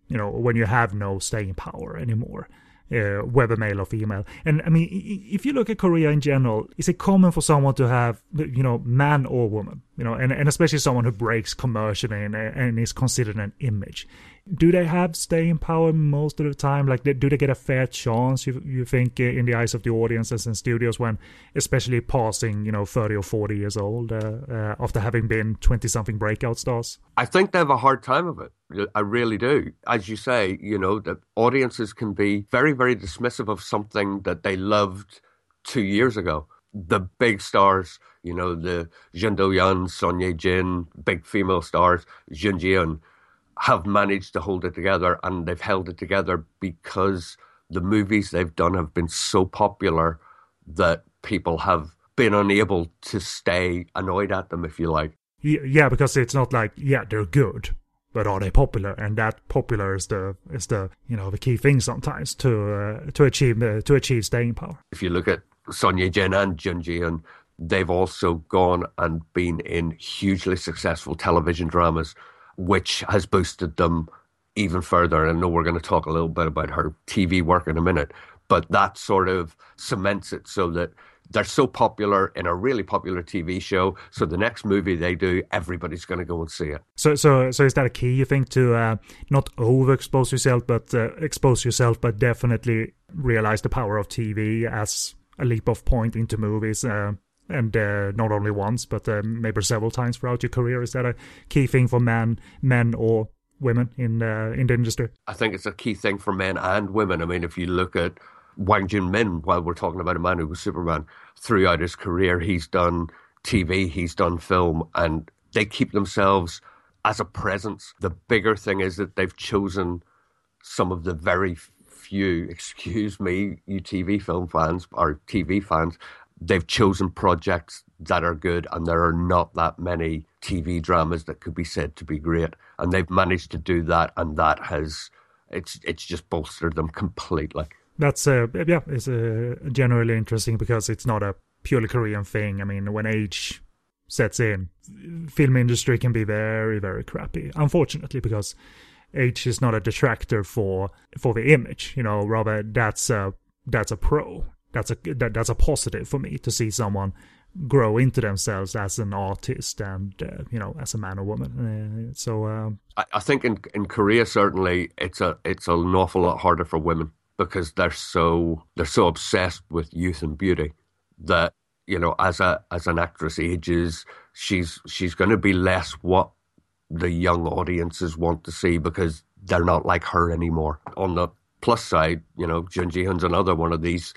You know, when you have no staying power anymore uh, whether male or female. And I mean, if you look at Korea in general, is it common for someone to have, you know, man or woman, you know, and, and especially someone who breaks commercially and, and is considered an image? Do they have staying power most of the time? Like, do they get a fair chance? You you think in the eyes of the audiences and studios when, especially passing, you know, thirty or forty years old uh, uh, after having been twenty something breakout stars? I think they have a hard time of it. I really do. As you say, you know, that audiences can be very very dismissive of something that they loved two years ago. The big stars, you know, the Jeon Do Yeon, Son Ye Jin, big female stars, Jun Ji Hyun have managed to hold it together, and they've held it together because the movies they've done have been so popular that people have been unable to stay annoyed at them, if you like. Yeah, because it's not like yeah they're good, but are they popular? And that popular is the is the you know the key thing sometimes to uh, to achieve uh, to achieve staying power. If you look at Son Ye Jin and Jun Ji Hyun, they've also gone and been in hugely successful television dramas which has boosted them even further. And I know we're going to talk a little bit about her TV work in a minute, but that sort of cements it so that they're so popular in a really popular TV show. So the next movie they do, everybody's going to go and see it. So, so, so is that a key? You think to uh, not overexpose yourself, but uh, expose yourself, but definitely realize the power of TV as a leap of point into movies. Uh, and uh, not only once, but uh, maybe several times throughout your career. Is that a key thing for men, men or women in uh, in the industry? I think it's a key thing for men and women. I mean, if you look at Hwang Jung Min, while we're talking about a man who was Superman, throughout his career, he's done TV, he's done film, and they keep themselves as a presence. The bigger thing is that they've chosen some of the very few, excuse me, you TV film fans or TV fans they've chosen projects that are good, and there are not that many TV dramas that could be said to be great, and they've managed to do that, and that has it's it's just bolstered them completely. That's uh, yeah, it's generally interesting because it's not a purely Korean thing. I mean, when age sets in, film industry can be very very crappy, unfortunately, because age is not a detractor for for the image. You know, rather that's a that's a pro that's a that, that's a positive for me to see someone grow into themselves as an artist and uh, you know as a man or woman. Uh, so um, I, I, think in in Korea certainly it's a it's an awful lot harder for women because they're so they're so obsessed with youth and beauty that you know as a as an actress ages she's she's going to be less what the young audiences want to see because they're not like her anymore. On the plus side, you know, Jun Ji Hyun's another one of these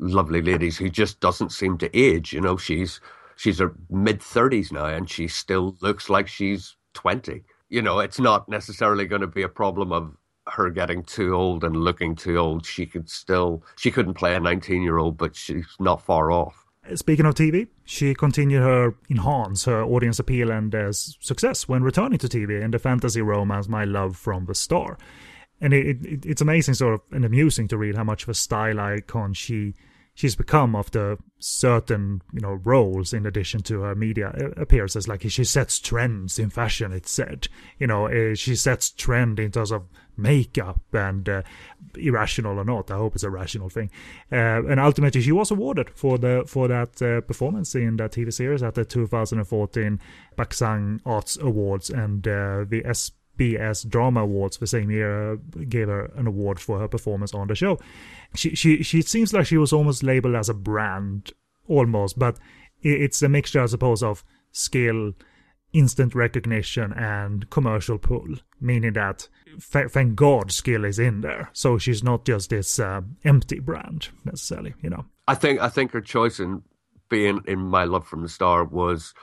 lovely ladies who just doesn't seem to age. You know, she's she's her mid thirties now, and she still looks like she's twenty. You know, it's not necessarily going to be a problem of her getting too old and looking too old, she could still she couldn't play a 19 year old, but she's not far off. Speaking of TV, she continued her enhance her audience appeal and uh, success when returning to TV in the fantasy romance My Love from the Star. And it, it, it's amazing, sort of, and amusing to read how much of a style icon she she's become after certain you know roles in addition to her media appearances like she sets trends in fashion it's said. You know uh, she sets trend in terms of makeup and uh, irrational or not. I hope it's a rational thing. Uh, and ultimately she was awarded for the for that uh, performance in that tv series at the 2014 Baeksang Arts Awards and uh, the SBS Drama Awards the same year uh, gave her an award for her performance on the show she she she seems like she was almost labeled as a brand almost, but it's a mixture, I suppose, of skill, instant recognition, and commercial pull. Meaning that thank God skill is in there, so she's not just this uh, empty brand necessarily. You know, I think I think her choice in being in My Love from the Star was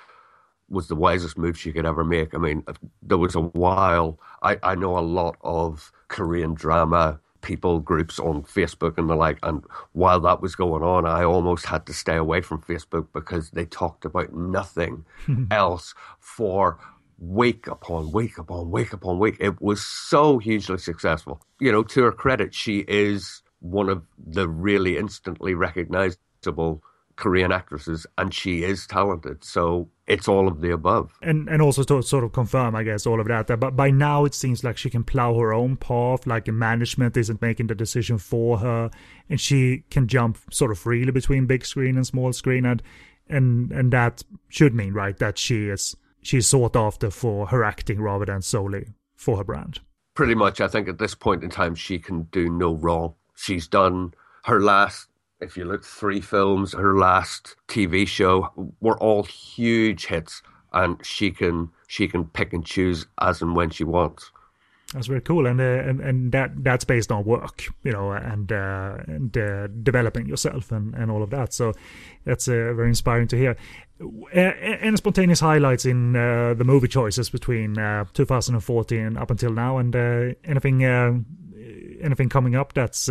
was the wisest move she could ever make. I mean, there was a while I, I know a lot of Korean drama people groups on Facebook and the like. And while that was going on, I almost had to stay away from Facebook because they talked about nothing else for week upon week upon week upon week. It was so hugely successful. You know, to her credit, she is one of the really instantly recognizable Korean actresses, and she is talented. So it's all of the above. And and also to sort of confirm, I guess, all of that. But by now it seems like she can plow her own path. Like management isn't making the decision for her, and she can jump sort of freely between big screen and small screen, and and and that should mean right that she is she's sought after for her acting rather than solely for her brand. Pretty much, I think at this point in time she can do no wrong. She's done her last if you look three films, her last TV show were all huge hits, and she can she can pick and choose as and when she wants. That's very cool, and uh, and and that that's based on work, you know, and uh, and uh, developing yourself and, and all of that. So that's uh, very inspiring to hear. Any spontaneous highlights in uh, the movie choices between uh, 2014 up until now, and anything anything coming up that's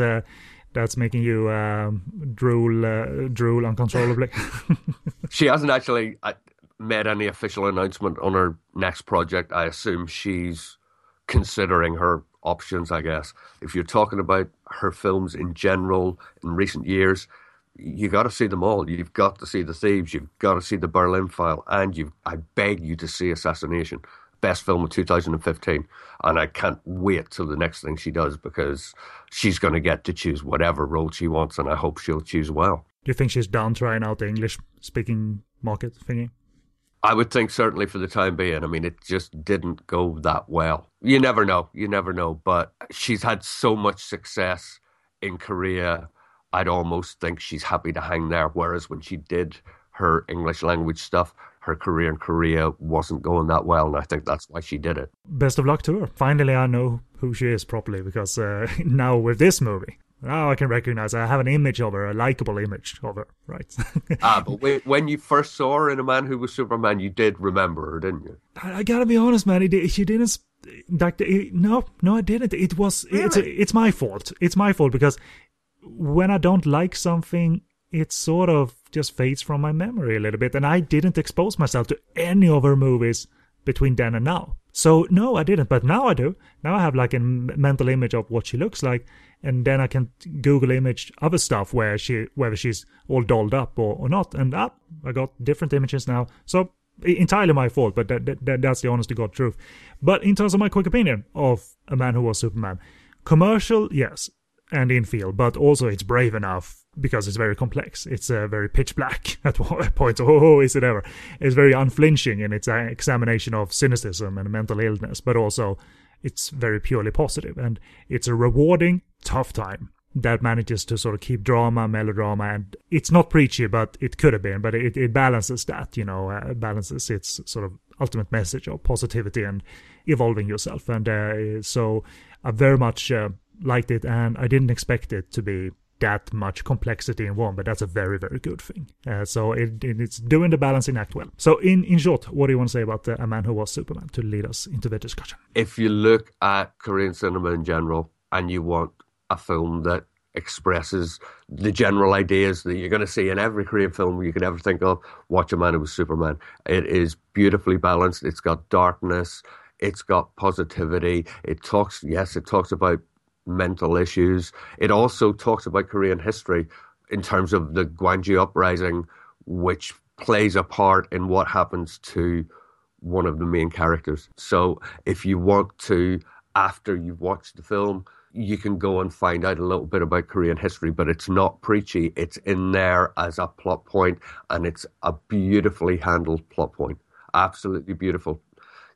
that's making you uh, drool uh, drool uncontrollably. she hasn't actually uh, made any official announcement on her next project. I assume she's considering her options. I guess if you're talking about her films in general in recent years, you got to see them all. You've got to see the thieves. You've got to see the Berlin File, and you I beg you to see Assassination best film of 2015. And I can't wait till the next thing she does because she's going to get to choose whatever role she wants, and I hope she'll choose well. Do you think she's down trying out the English speaking market thingy? I would think certainly for the time being. I mean, it just didn't go that well. You never know. You never know. But she's had so much success in Korea. I'd almost think she's happy to hang there. Whereas when she did her English language stuff, her career in Korea wasn't going that well, and I think that's why she did it. Best of luck to her. Finally, I know who she is properly because uh, now with this movie, now I can recognize her. I have an image of her, a likable image of her, right? ah, but when you first saw her in A Man Who Was Superman, you did remember her, didn't you? I, I gotta be honest, man. It, she didn't. Like, it, no, no, I didn't. It was. Really? It's. It's my fault. It's my fault because when I don't like something, it sort of just fades from my memory a little bit. And I didn't expose myself to any of her movies between then and now. So no, I didn't. But now I do. Now I have like a mental image of what she looks like, and then I can Google image other stuff where she whether she's all dolled up or, or not. And ah, I got different images now. So entirely my fault, but that, that, that's the honest to God truth. But in terms of my quick opinion of a man who was Superman, commercial, yes, and in field, but also it's brave enough because it's very complex. It's uh, very pitch black at one point. Oh, is it ever? It's very unflinching in its uh, examination of cynicism and mental illness, but also it's very purely positive and it's a rewarding, tough time that manages to sort of keep drama, melodrama, and it's not preachy, but it could have been, but it, it balances that, you know, uh, balances its sort of ultimate message of positivity and evolving yourself. And uh, so I very much uh, liked it, and I didn't expect it to be that much complexity in one, but that's a very, very good thing. Uh, so it, it, it's doing the balancing act well. So in, in short, what do you want to say about uh, A Man Who Was Superman to lead us into the discussion? If you look at Korean cinema in general and you want a film that expresses the general ideas that you're going to see in every Korean film you could ever think of, watch A Man Who Was Superman. It is beautifully balanced. It's got darkness. It's got positivity. It talks, yes, it talks about mental issues. It also talks about Korean history in terms of the Gwangju uprising, which plays a part in what happens to one of the main characters. So if you want to, after you've watched the film, you can go and find out a little bit about Korean history, but it's not preachy. It's in there as a plot point, and it's a beautifully handled plot point. Absolutely beautiful.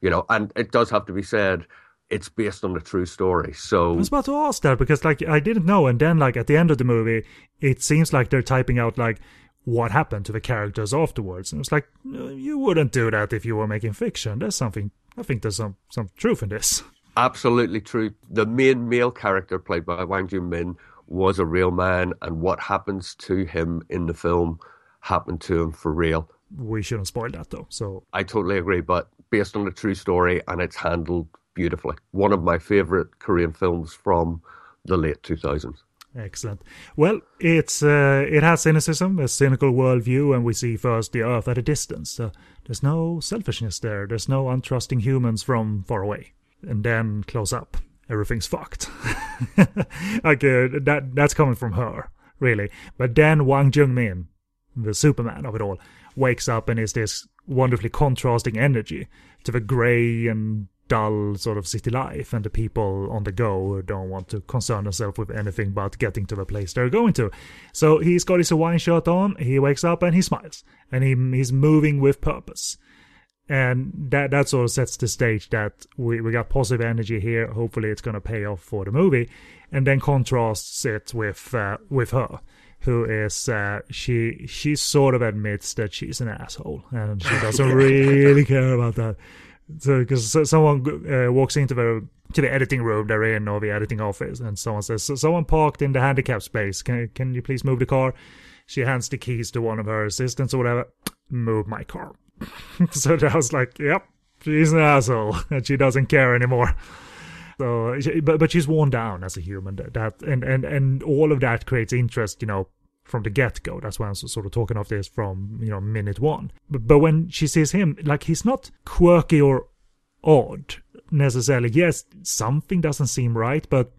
You know, and it does have to be said, it's based on a true story. So I was about to ask that because like I didn't know, and then like at the end of the movie, it seems like they're typing out like what happened to the characters afterwards, and it's like you wouldn't do that if you were making fiction. There's something. I think there's some some truth in this. Absolutely true. The main male character played by Hwang Jung Min was a real man, and what happens to him in the film happened to him for real. We shouldn't spoil that though. So I totally agree, but based on a true story, and it's handled beautifully. One of my favorite Korean films from the late 2000s. Excellent. Well, it's uh, it has cynicism, a cynical worldview, and we see first the Earth at a distance. Uh, there's no selfishness there. There's no untrusting humans from far away. And then close up, everything's fucked. like uh, that that's coming from her, really. But then Hwang Jung Min, the Superman of it all, wakes up and is this wonderfully contrasting energy to the grey and dull sort of city life and the people on the go don't want to concern themselves with anything but getting to the place they're going to. So he's got his Hawaiian shirt on, he wakes up and he smiles. And he, he's moving with purpose. And that that sort of sets the stage that we, we got positive energy here. Hopefully it's gonna pay off for the movie. And then contrasts it with uh, with her who is uh, she she sort of admits that she's an asshole and she doesn't really care about that so because someone uh, walks into the to the editing room they're in or the editing office and someone says so someone parked in the handicap space. Can can you please move the car? She hands the keys to one of her assistants or whatever. Move my car. So I was like yep she's an asshole and she doesn't care anymore. So but but she's worn down as a human that and and and all of that creates interest you know from the get go. That's why I'm sort of talking of this from, you know, minute one. But, but when she sees him, like he's not quirky or odd necessarily. Yes, something doesn't seem right, but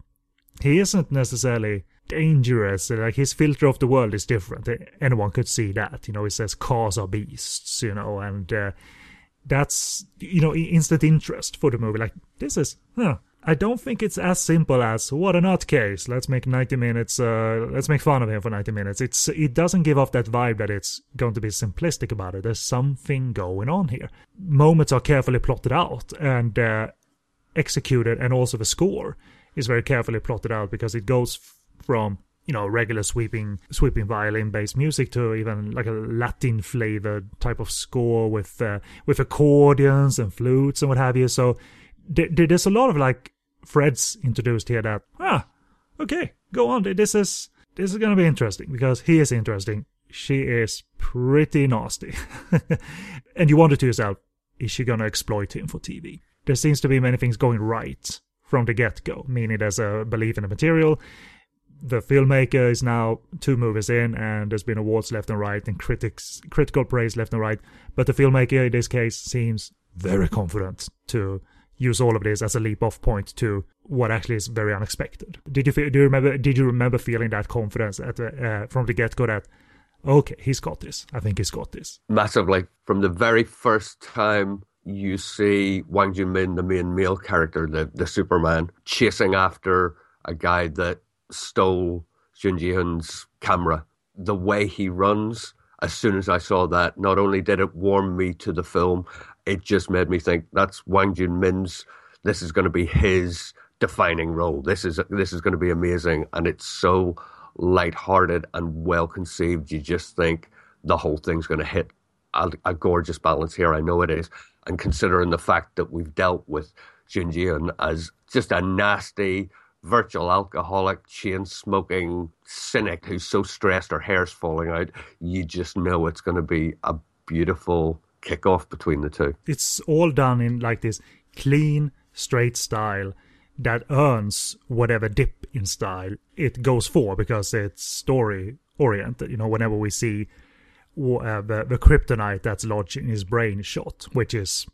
he isn't necessarily dangerous. Like his filter of the world is different. Anyone could see that. You know, he says cars are beasts, you know, and uh, that's, you know, instant interest for the movie. Like, this is, huh, I don't think it's as simple as what a nutcase. Let's make 90 minutes. Uh, let's make fun of him for 90 minutes. It's it doesn't give off that vibe that it's going to be simplistic about it. There's something going on here. Moments are carefully plotted out and uh, executed, and also the score is very carefully plotted out because it goes from you know regular sweeping sweeping violin based music to even like a Latin flavored type of score with uh, with accordions and flutes and what have you. So there's a lot of like threads introduced here that ah okay go on. This is this is gonna be interesting because he is interesting. She is pretty nasty. And you wonder to yourself is she gonna exploit him for tv there seems to be many things going right from the get-go meaning there's a belief in the material. The filmmaker is now two movies in and there's been awards left and right and critics critical praise left and right. But the filmmaker in this case seems very confident to use all of this as a leap off point to what actually is very unexpected. Did you feel, do you remember did you remember feeling that confidence at uh, from the get go that okay he's got this I think he's got this massively from the very first time you see Hwang Jung Min the main male character the the Superman chasing after a guy that stole Jun Ji Hyun's camera the way he runs as soon as I saw that, not only did it warm me to the film, it just made me think that's Hwang Jung Min's. This is going to be his defining role. This is this is going to be amazing, and it's so light-hearted and well conceived. You just think the whole thing's going to hit a, a, gorgeous balance here. I know it is, and considering the fact that we've dealt with Jun Ji as just a nasty, virtual alcoholic, chain smoking cynic who's so stressed her hair's falling out, you just know it's going to be a beautiful kickoff between the two. It's all done in like this clean, straight style that earns whatever dip in style it goes for because it's story oriented. You know, whenever we see uh, the, the kryptonite that's lodged in his brain shot, which is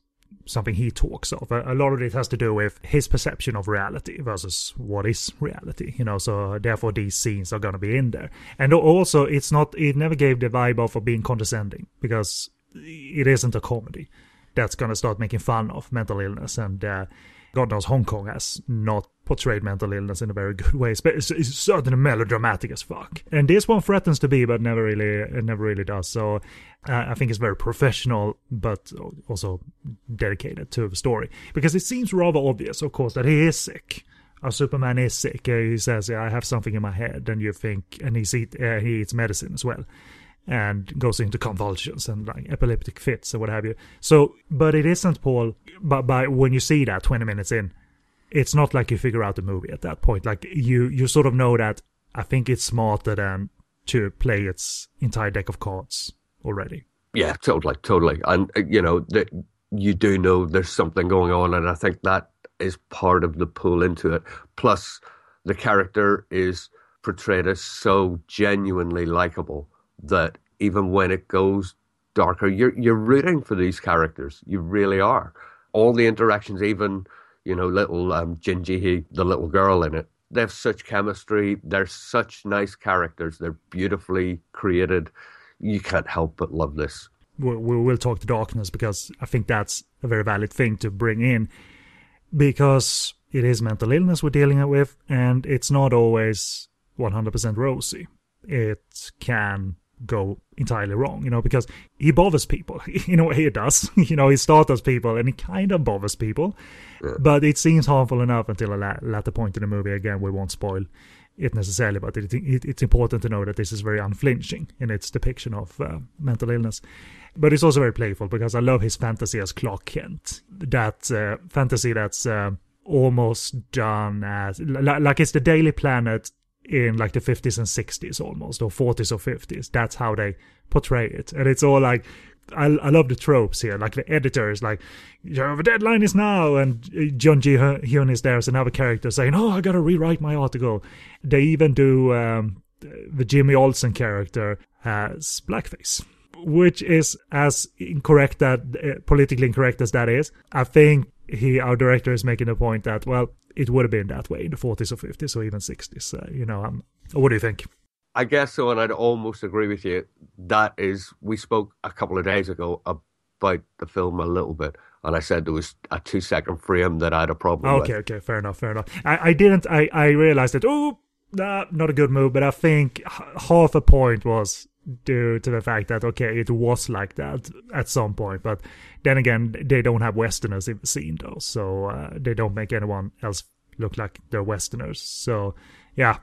something he talks of. A, a, lot of it has to do with his perception of reality versus what is reality, you know, so therefore these scenes are going to be in there. And also, it's not, it never gave the vibe of being condescending because it isn't a comedy that's going to start making fun of mental illness and uh, God knows Hong Kong has not portrayed mental illness in a very good way. It's, it's certainly melodramatic as fuck. And this one threatens to be, but never really, it never really does. So uh, I think it's very professional, but also dedicated to the story because it seems rather obvious, of course, that he is sick. Our Superman is sick. Uh, he says, yeah, "I have something in my head," and you think, and he eat, uh, he eats medicine as well and goes into convulsions and like epileptic fits or what have you. So, but it isn't Paul. But by when you see that 20 minutes in, it's not like you figure out the movie at that point. Like you, you sort of know that I think it's smarter than to play its entire deck of cards already. Yeah, totally, totally. And uh, you know that you do know there's something going on, and I think that is part of the pull into it. Plus, the character is portrayed as so genuinely likable that even when it goes darker, you're you're rooting for these characters. You really are. All the interactions, even you know, little um, Jinji, the little girl in it, they have such chemistry. They're such nice characters. They're beautifully created. You can't help but love this. We will talk to darkness because I think that's a very valid thing to bring in because it is mental illness we're dealing with, and it's not always 100% rosy. It can go entirely wrong, you know, because he bothers people. In a way, he does. you know, he startles people and he kind of bothers people. Yeah. But it seems harmful enough until a la- later point in the movie. Again, we won't spoil it necessarily, but it, it, it's important to know that this is very unflinching in its depiction of uh, mental illness. But it's also very playful because I love his fantasy as Clark Kent. That uh, fantasy that's uh, almost done as like it's the Daily Planet in like the 50s and 60s almost, or 40s or 50s. That's how they portray it. And it's all like, I, I love the tropes here. Like the editor is like, the deadline is now. And Jun Ji Hyun is there as another character saying, oh, I gotta rewrite my article. They even do um, the Jimmy Olsen character as blackface. Which is as incorrect that uh, politically incorrect as that is. I think he, our director, is making the point that well, it would have been that way in the 40s or 50s or even 60s. Uh, you know, um, what do you think? I guess so, and I'd almost agree with you. That is, we spoke a couple of days ago about the film a little bit, and I said there was a two second frame that I had a problem okay, with. Okay, okay, fair enough, fair enough. I, I didn't, I, I realized that, oh, nah, not a good move, but I think half a point was due to the fact that okay it was like that at some point but then again they don't have westerners in the scene though so uh, they don't make anyone else look like they're westerners so yeah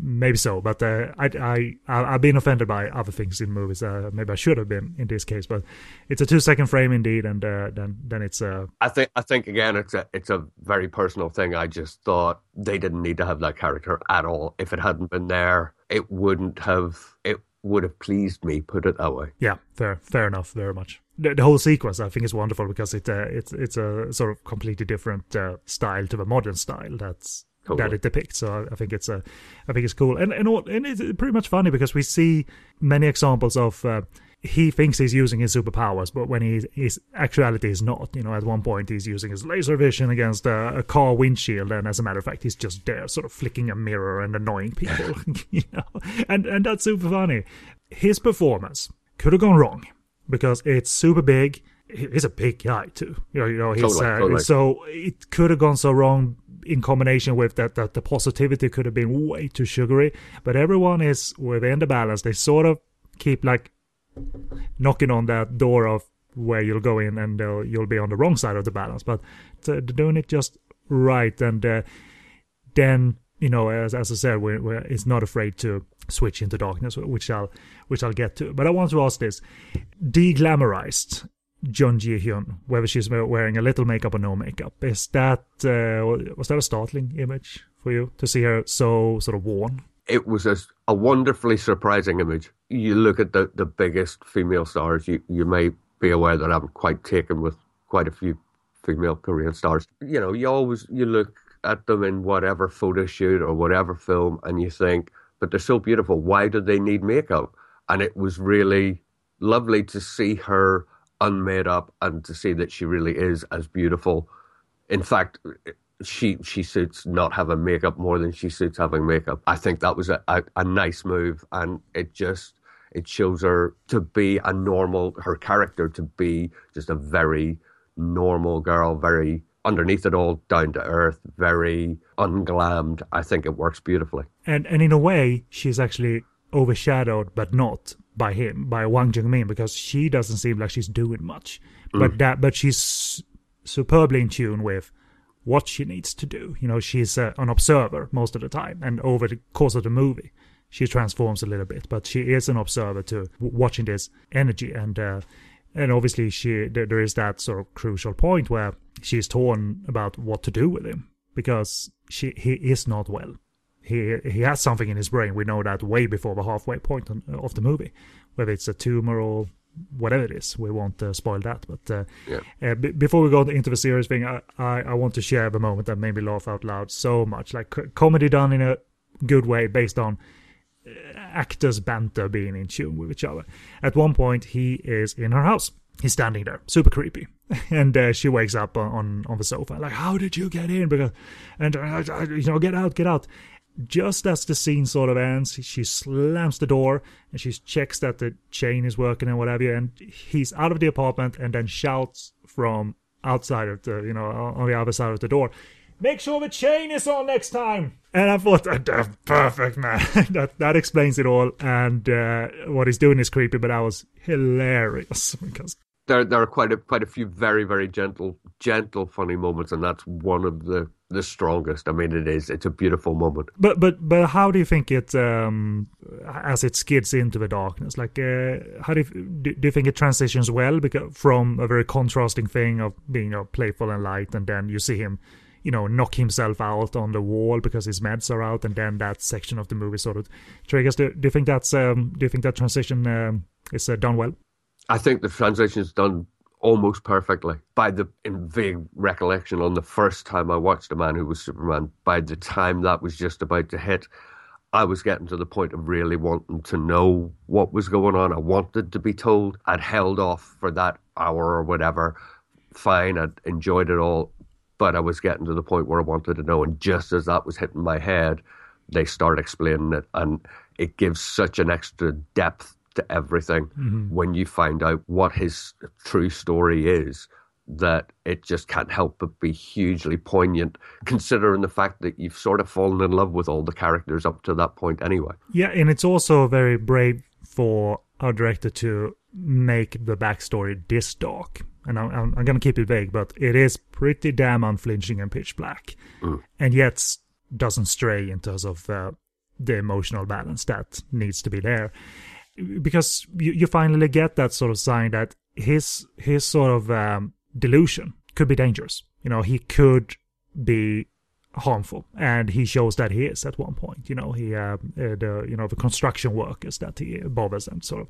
maybe so but uh, I, I i've been offended by other things in movies uh, maybe i should have been in this case but it's a two second frame indeed and uh, then then it's uh i think i think again it's a it's a very personal thing. I just thought they didn't need to have that character at all. If it hadn't been there it wouldn't have it would have pleased me. Put it that way. Yeah, fair, fair enough. Very much. The, the whole sequence, I think, is wonderful because it uh, it's it's a sort of completely different uh, style to the modern style that's totally. that it depicts. So I, I think it's a, uh, think it's cool, and and all, and it's pretty much funny because we see many examples of. Uh, he thinks he's using his superpowers, but when he his actuality is not. You know, at one point he's using his laser vision against a, a, car windshield, and as a matter of fact, he's just there, sort of flicking a mirror and annoying people. you know, and and that's super funny. His performance could have gone wrong because it's super big. He's a big guy too. You know, you know he's totally, uh, totally. so it could have gone so wrong in combination with that that the positivity could have been way too sugary. But everyone is within the balance. They sort of keep like knocking on that door of where you'll go in and uh, you'll be on the wrong side of the balance. But uh, doing it just right, and uh, then you know, as as I said, we're, we're, it's not afraid to switch into darkness, which I'll which I'll get to. But I want to ask this: deglamorized Jun Ji Hyun, whether she's wearing a little makeup or no makeup, is that uh, was that a startling image for you to see her so sort of worn? It was a, a wonderfully surprising image. You look at the, the biggest female stars, you, you may be aware that I'm quite taken with quite a few female Korean stars. You know, you always you look at them in whatever photo shoot or whatever film and you think, but they're so beautiful. Why do they need makeup? And it was really lovely to see her unmade up and to see that she really is as beautiful. In fact, she she suits not having makeup more than she suits having makeup. I think that was a, a, a nice move, and it just it shows her to be a normal her character to be just a very normal girl, very underneath it all down to earth, very unglammed. I think it works beautifully. And and in a way, she's actually overshadowed, but not by him, by Hwang Jung Min, because she doesn't seem like she's doing much. Mm. But that, but she's superbly in tune with what she needs to do. You know, she's uh, an observer most of the time, and over the course of the movie, she transforms a little bit. But she is an observer to watching this energy, and uh, and obviously she there, there is that sort of crucial point where she's torn about what to do with him because she he is not well he he has something in his brain. We know that way before the halfway point of the movie, whether it's a tumor or whatever it is. We won't uh, spoil that. But uh, yeah. uh, b- before we go into the serious thing, I, I, I want to share the moment that made me laugh out loud so much. Like c- comedy done in a good way, based on uh, actors' banter being in tune with each other. At one point, he is in her house. He's standing there, super creepy, and uh, she wakes up on on the sofa, like, "How did you get in?" Because, and uh, you know, get out, get out just as the scene sort of ends, she slams the door and she checks that the chain is working and whatever. And he's out of the apartment and then shouts from outside of the, you know, on the other side of the door, "Make sure the chain is on next time." And I thought, that's perfect, man. that that explains it all. And uh, what he's doing is creepy, but that was hilarious because there there are quite a quite a few very very gentle gentle funny moments, and that's one of the the strongest. I mean, it is. It's a beautiful moment. But but but how do you think it um as it skids into the darkness? Like, uh, how do you, do, do you think it transitions well because from a very contrasting thing of being you know, playful and light, and then you see him. You know, knock himself out on the wall because his meds are out, and then that section of the movie sort of triggers. Do, do you think that's um, do you think that transition um, is uh, done well? I think the transition is done almost perfectly. By the in vague recollection on the first time I watched A Man Who Was Superman, by the time that was just about to hit, I was getting to the point of really wanting to know what was going on. I wanted to be told. I'd held off for that hour or whatever. Fine, I'd enjoyed it all, but I was getting to the point where I wanted to know. And just as that was hitting my head, they start explaining it, and it gives such an extra depth to everything mm-hmm. when you find out what his true story is that it just can't help but be hugely poignant considering the fact that you've sort of fallen in love with all the characters up to that point anyway. Yeah, and it's also very brave for our director to make the backstory this dark. And I'm, I'm, I'm going to keep it vague, but it is pretty damn unflinching and pitch black. Mm. And yet doesn't stray in terms of uh, the emotional balance that needs to be there because you, you finally get that sort of sign that his his sort of um, delusion could be dangerous. You know, he could be harmful, and he shows that he is at one point. You know, he uh, uh, the you know the construction workers that he bothers and sort of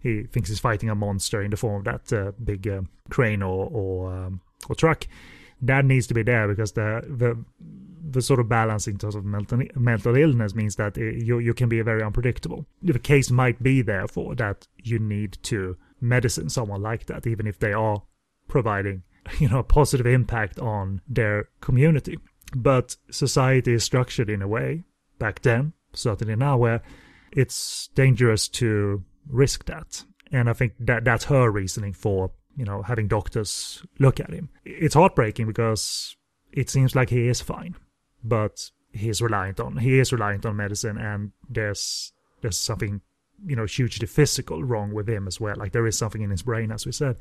he thinks he's fighting a monster in the form of that uh, big uh, crane or or, um, or truck. That needs to be there because the the the sort of balance in terms of mental, mental illness means that you you can be very unpredictable. The case might be therefore that you need to medicine someone like that, even if they are providing you know a positive impact on their community. But society is structured in a way back then, certainly now, where it's dangerous to risk that. And I think that that's her reasoning for you know having doctors look at him. It's heartbreaking because it seems like he is fine but he's reliant on he is reliant on medicine and there's there's something you know hugely physical wrong with him as well. Like there is something in his brain as we said.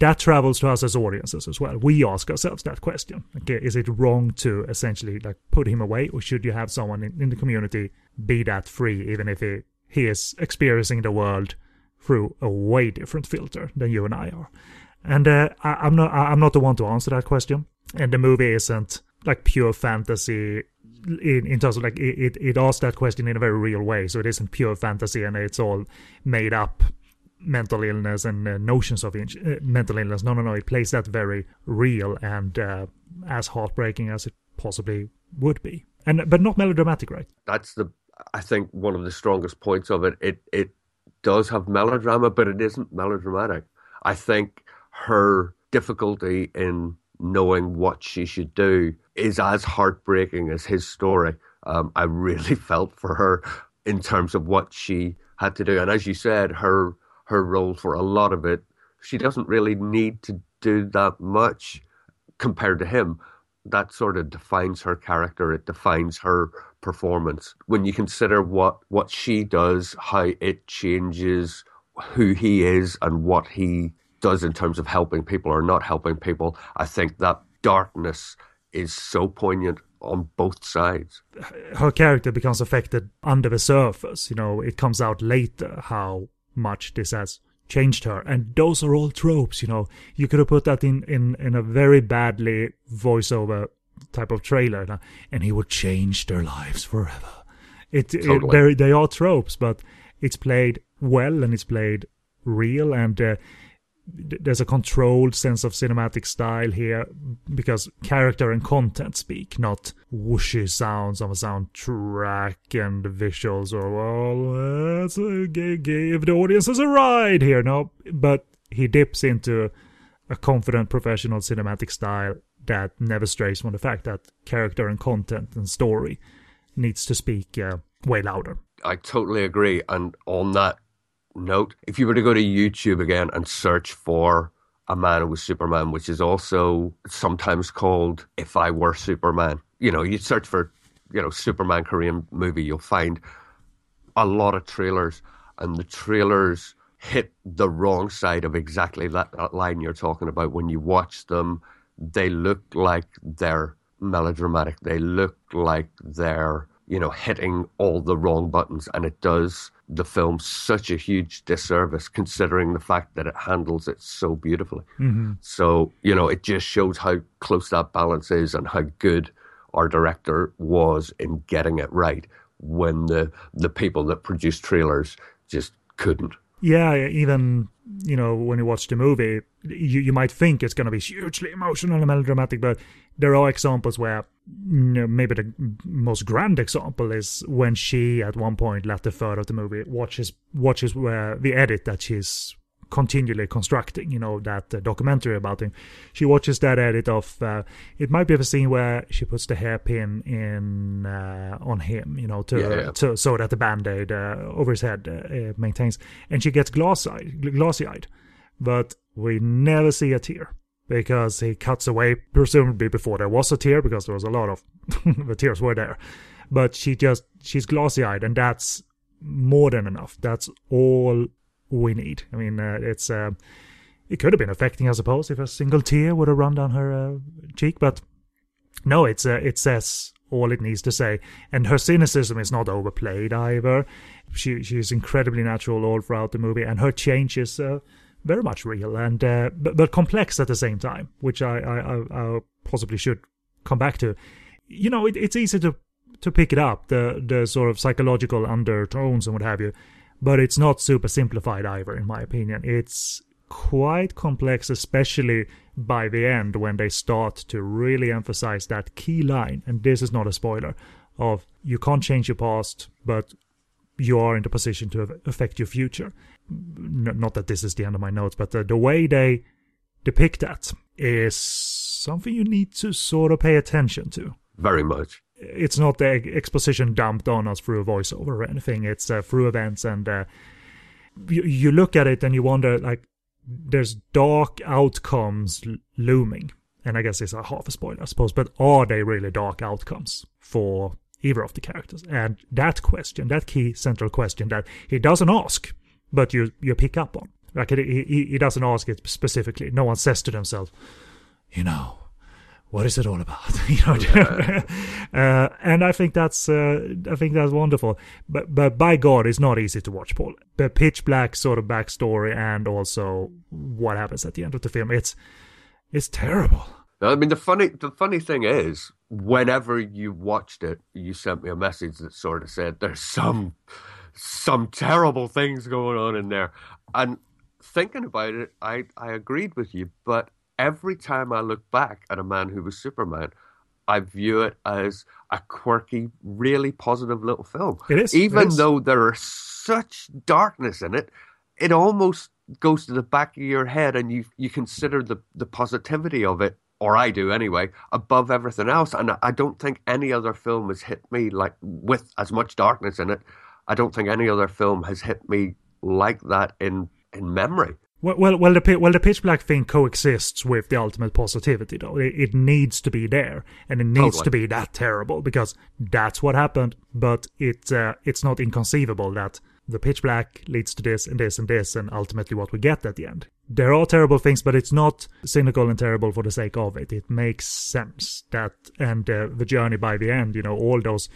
That travels to us as audiences as well. We ask ourselves that question. Okay is it wrong to essentially like put him away or should you have someone in, in the community be that free even if he, he is experiencing the world through a way different filter than you and i are? And uh, I, i'm not i'm not the one to answer that question. And the movie isn't like pure fantasy in, in terms of like it, it, it asks that question in a very real way. So it isn't pure fantasy and it's all made up mental illness and uh, notions of uh, mental illness. No, no, no. It plays that very real and uh, as heartbreaking as it possibly would be, and but not melodramatic, right? That's the I think one of the strongest points of it. It it does have melodrama, but it isn't melodramatic. I think her difficulty in knowing what she should do is as heartbreaking as his story. Um, I really felt for her in terms of what she had to do, and as you said, her her role for a lot of it, she doesn't really need to do that much compared to him. That sort of defines her character. It defines her performance. When you consider what what she does, how it changes who he is and what he does in terms of helping people or not helping people, I think that darkness is so poignant on both sides. Her character becomes affected under the surface. You know, it comes out later how much this has changed her. And those are all tropes, you know. You could have put that in, in, in a very badly voiceover type of trailer, and he would change their lives forever. It, totally. it they are tropes, but it's played well and it's played real, and uh, there's a controlled sense of cinematic style here because character and content speak, not whooshy sounds of a soundtrack and visuals or well, let's uh, give the audiences a ride here. No, but he dips into a confident professional cinematic style that never strays from the fact that character and content and story needs to speak uh, way louder. I totally agree. And on that note, if you were to go to YouTube again and search for a man was Superman, which is also sometimes called If I Were Superman, you know, you search for, you know, Superman Korean movie, you'll find a lot of trailers, and the trailers hit the wrong side of exactly that, that line you're talking about. When you watch them, they look like they're melodramatic. They look like they're, you know, hitting all the wrong buttons, and it does the film such a huge disservice considering the fact that it handles it so beautifully. Mm-hmm. So, you know, it just shows how close that balance is and how good our director was in getting it right when the the people that produced trailers just couldn't. Yeah, even you know when you watch the movie, you you might think it's going to be hugely emotional and melodramatic, but there are examples where you know, maybe the most grand example is when she at one point latter third of the movie watches watches where the edit that she's continually constructing you know that uh, documentary about him she watches that edit of uh, it might be a scene where she puts the hairpin in uh, on him you know to, yeah, yeah. to so that the band-aid uh, over his head uh, maintains and she gets glassy glassy eyed but we never see a tear because he cuts away, presumably before there was a tear, because there was a lot of the tears were there. But she just she's glossy eyed, and that's more than enough. That's all we need. I mean, uh, it's uh, it could have been affecting, I suppose, if a single tear would have run down her uh, cheek, but no, it's uh, it says all it needs to say, and her cynicism is not overplayed either. She she's incredibly natural all throughout the movie, and her change is uh, very much real and uh, but, but complex at the same time, which I, I, I, possibly should come back to. You know, it, it's easy to to pick it up the the sort of psychological undertones and what have you, but it's not super simplified either, in my opinion. It's quite complex, especially by the end when they start to really emphasize that key line, and this is not a spoiler, of you can't change your past, but you are in the position to affect your future not that this is the end of my notes, but the, the way they depict that is something you need to sort of pay attention to. Very much. It's not the exposition dumped on us through a voiceover or anything. It's uh, through events, and uh, you, you look at it and you wonder, like, there's dark outcomes looming. And I guess it's a half a spoiler, I suppose, but are they really dark outcomes for either of the characters? And that question, that key central question that he doesn't ask, but you you pick up on. Like he, he doesn't ask it specifically. No one says to themselves, you know, what is it all about? you know, uh, and I think that's uh, I think that's wonderful. But but by God, it's not easy to watch, Paul. The pitch black sort of backstory and also what happens at the end of the film. It's it's terrible. I mean, the funny the funny thing is whenever you watched it, you sent me a message that sort of said there's some some terrible things going on in there. And thinking about it, I, I agreed with you, but every time I look back at a man who was Superman, I view it as a quirky, really positive little film. It is. Even it is. though there is such darkness in it, it almost goes to the back of your head and you, you consider the, the positivity of it, or I do anyway, above everything else. And I don't think any other film has hit me like with as much darkness in it. I don't think any other film has hit me like that in, in memory. Well, well, well, the well, the pitch black thing coexists with the ultimate positivity, though. It, it needs to be there, and it needs Totally. to be that terrible because that's what happened. But it uh, it's not inconceivable that the pitch black leads to this and this and this, and ultimately what we get at the end. There are terrible things, but it's not cynical and terrible for the sake of it. It makes sense that, and uh, the journey by the end, you know, all those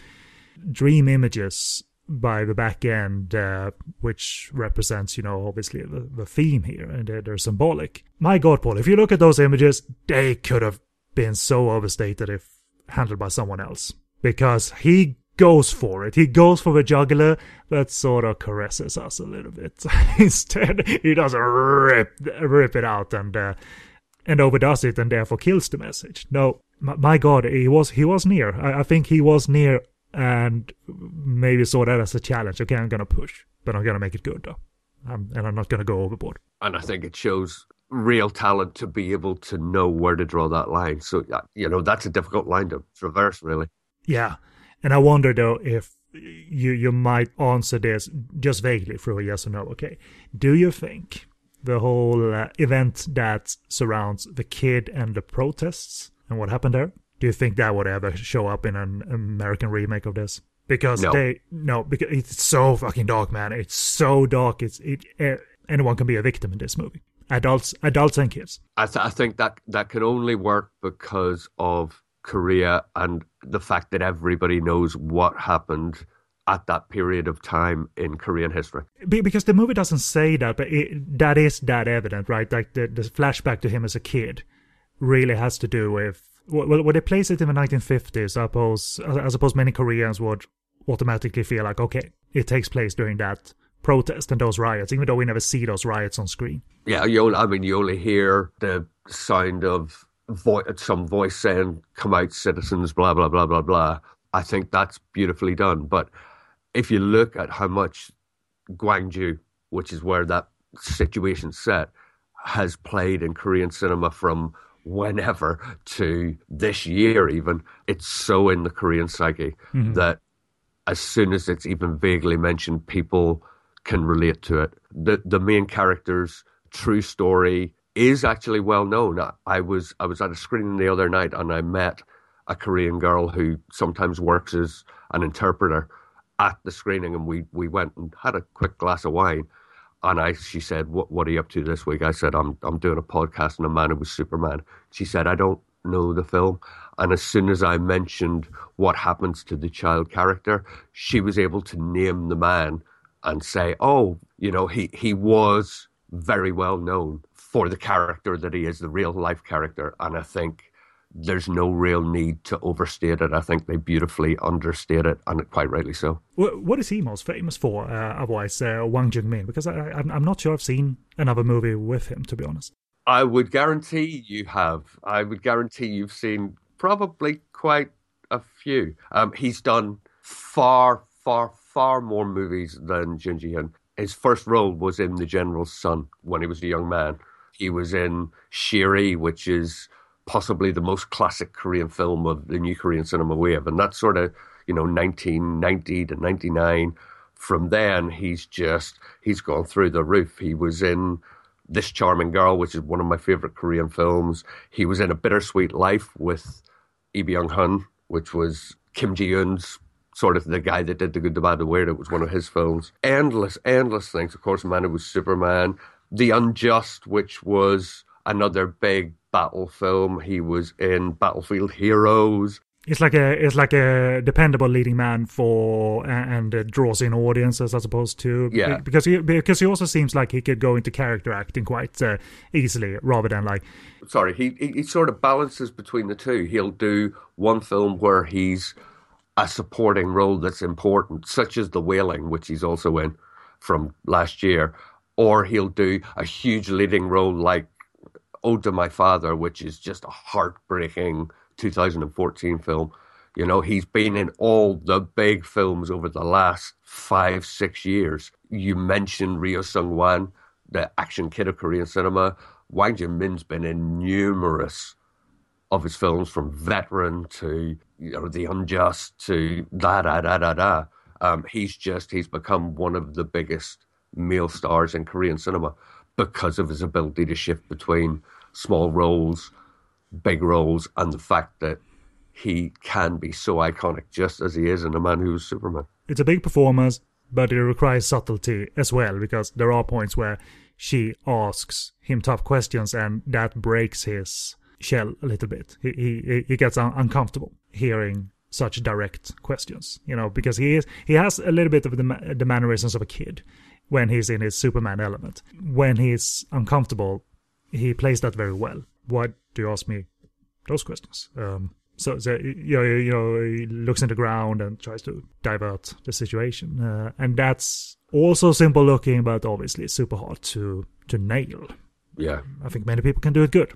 dream images by the back end, uh, which represents, you know, obviously the, the theme here, and they're, they're symbolic. My God, Paul, if you look at those images, they could have been so overstated if handled by someone else. Because he goes for it. He goes for the jugular, that sort of caresses us a little bit. Instead, he doesn't rip, rip it out and, uh, and overdoes it and therefore kills the message. No, my, my God, he was, he was near. I, I think he was near and maybe saw that as a challenge. Okay, I'm gonna push, but I'm gonna make it good though, um, and I'm not gonna go overboard. And I think it shows real talent to be able to know where to draw that line. So, yeah, you know, that's a difficult line to traverse, really. Yeah, and I wonder though if you you might answer this just vaguely through a yes or no. Okay, do you think the whole uh, event that surrounds the kid and the protests and what happened there? Do you think that would ever show up in an American remake of this? Because No. they no, because it's so fucking dark, man. It's so dark. It's it. eh, anyone can be a victim in this movie. Adults, adults and kids. I, th- I think that that can only work because of Korea and the fact that everybody knows what happened at that period of time in Korean history. Because the movie doesn't say that, but it, that is that evident, right? Like the, the flashback to him as a kid really has to do with well, when they place it in the 1950s, I suppose, uh, I suppose many Koreans would automatically feel like, okay, it takes place during that protest and those riots, even though we never see those riots on screen. Yeah, you only, I mean, you only hear the sound of vo- some voice saying, come out, citizens, blah, blah, blah, blah, blah. I think that's beautifully done. But if you look at how much Gwangju, which is where that situation set, has played in Korean cinema from whenever to this year, even, it's so in the Korean psyche mm-hmm. that as soon as it's even vaguely mentioned, people can relate to it. The the main character's true story is actually well known. I, I was I was at a screening the other night and I met a Korean girl who sometimes works as an interpreter at the screening, and we we went and had a quick glass of wine. And I, she said, "What what are you up to this week?" I said, "I'm I'm doing a podcast on a man who was Superman." She said, "I don't know the film." And as soon as I mentioned what happens to the child character, she was able to name the man and say, "Oh, you know, he he was very well known for the character that he is, the real life character." And I think there's no real need to overstate it. I think they beautifully understate it, and quite rightly so. What is he most famous for? Uh, otherwise, uh, Hwang Jung Min, because I, I'm not sure I've seen another movie with him, to be honest. I would guarantee you have. I would guarantee you've seen probably quite a few. Um, he's done far, far, far more movies than Jun Ji Hyun. His first role was in The General's Son when he was a young man. He was in Shiri, which is possibly the most classic Korean film of the new Korean cinema wave, and that's sort of you know 1990 to 99. From then, he's just he's gone through the roof. He was in this Charming Girl, which is one of my favorite Korean films. He was in A Bittersweet Life with Lee Byung Hun, which was Kim Jee-woon's sort of the guy that did The Good, the Bad, the Weird. It was one of his films. Endless, endless things. Of course, Man, it was Superman. The Unjust, which was another big battle film. He was in Battlefield Heroes. it's like a it's like a dependable leading man for and uh, draws in audiences as opposed to Yeah. because he because he also seems like he could go into character acting quite uh, easily rather than like sorry, he, he he sort of balances between the two. He'll do one film where he's a supporting role that's important, such as The Wailing, which he's also in from last year, or he'll do a huge leading role like Ode to My Father, which is just a heartbreaking 2014 film. You know, he's been in all the big films over the last five, six years. You mentioned Ryoo Seung Wan, the action kid of Korean cinema. Hwang Jung Min's been in numerous of his films, from Veteran to you know The Unjust to da da da da da. Um, he's just he's become one of the biggest male stars in Korean cinema because of his ability to shift between small roles, big roles, and the fact that he can be so iconic, just as he is in A Man Who's Superman. it's a big performance, but it requires subtlety as well because there are points where she asks him tough questions and that breaks his shell a little bit. He he he gets un- uncomfortable hearing such direct questions, you know, because he is he has a little bit of the the mannerisms of a kid when he's in his Superman element. When he's uncomfortable, he plays that very well. Why do you ask me those questions? Um, so, so you know, you know, he looks in the ground and tries to divert the situation, uh, and that's also simple looking, but obviously it's super hard to to nail. Yeah, I think many people can do it good,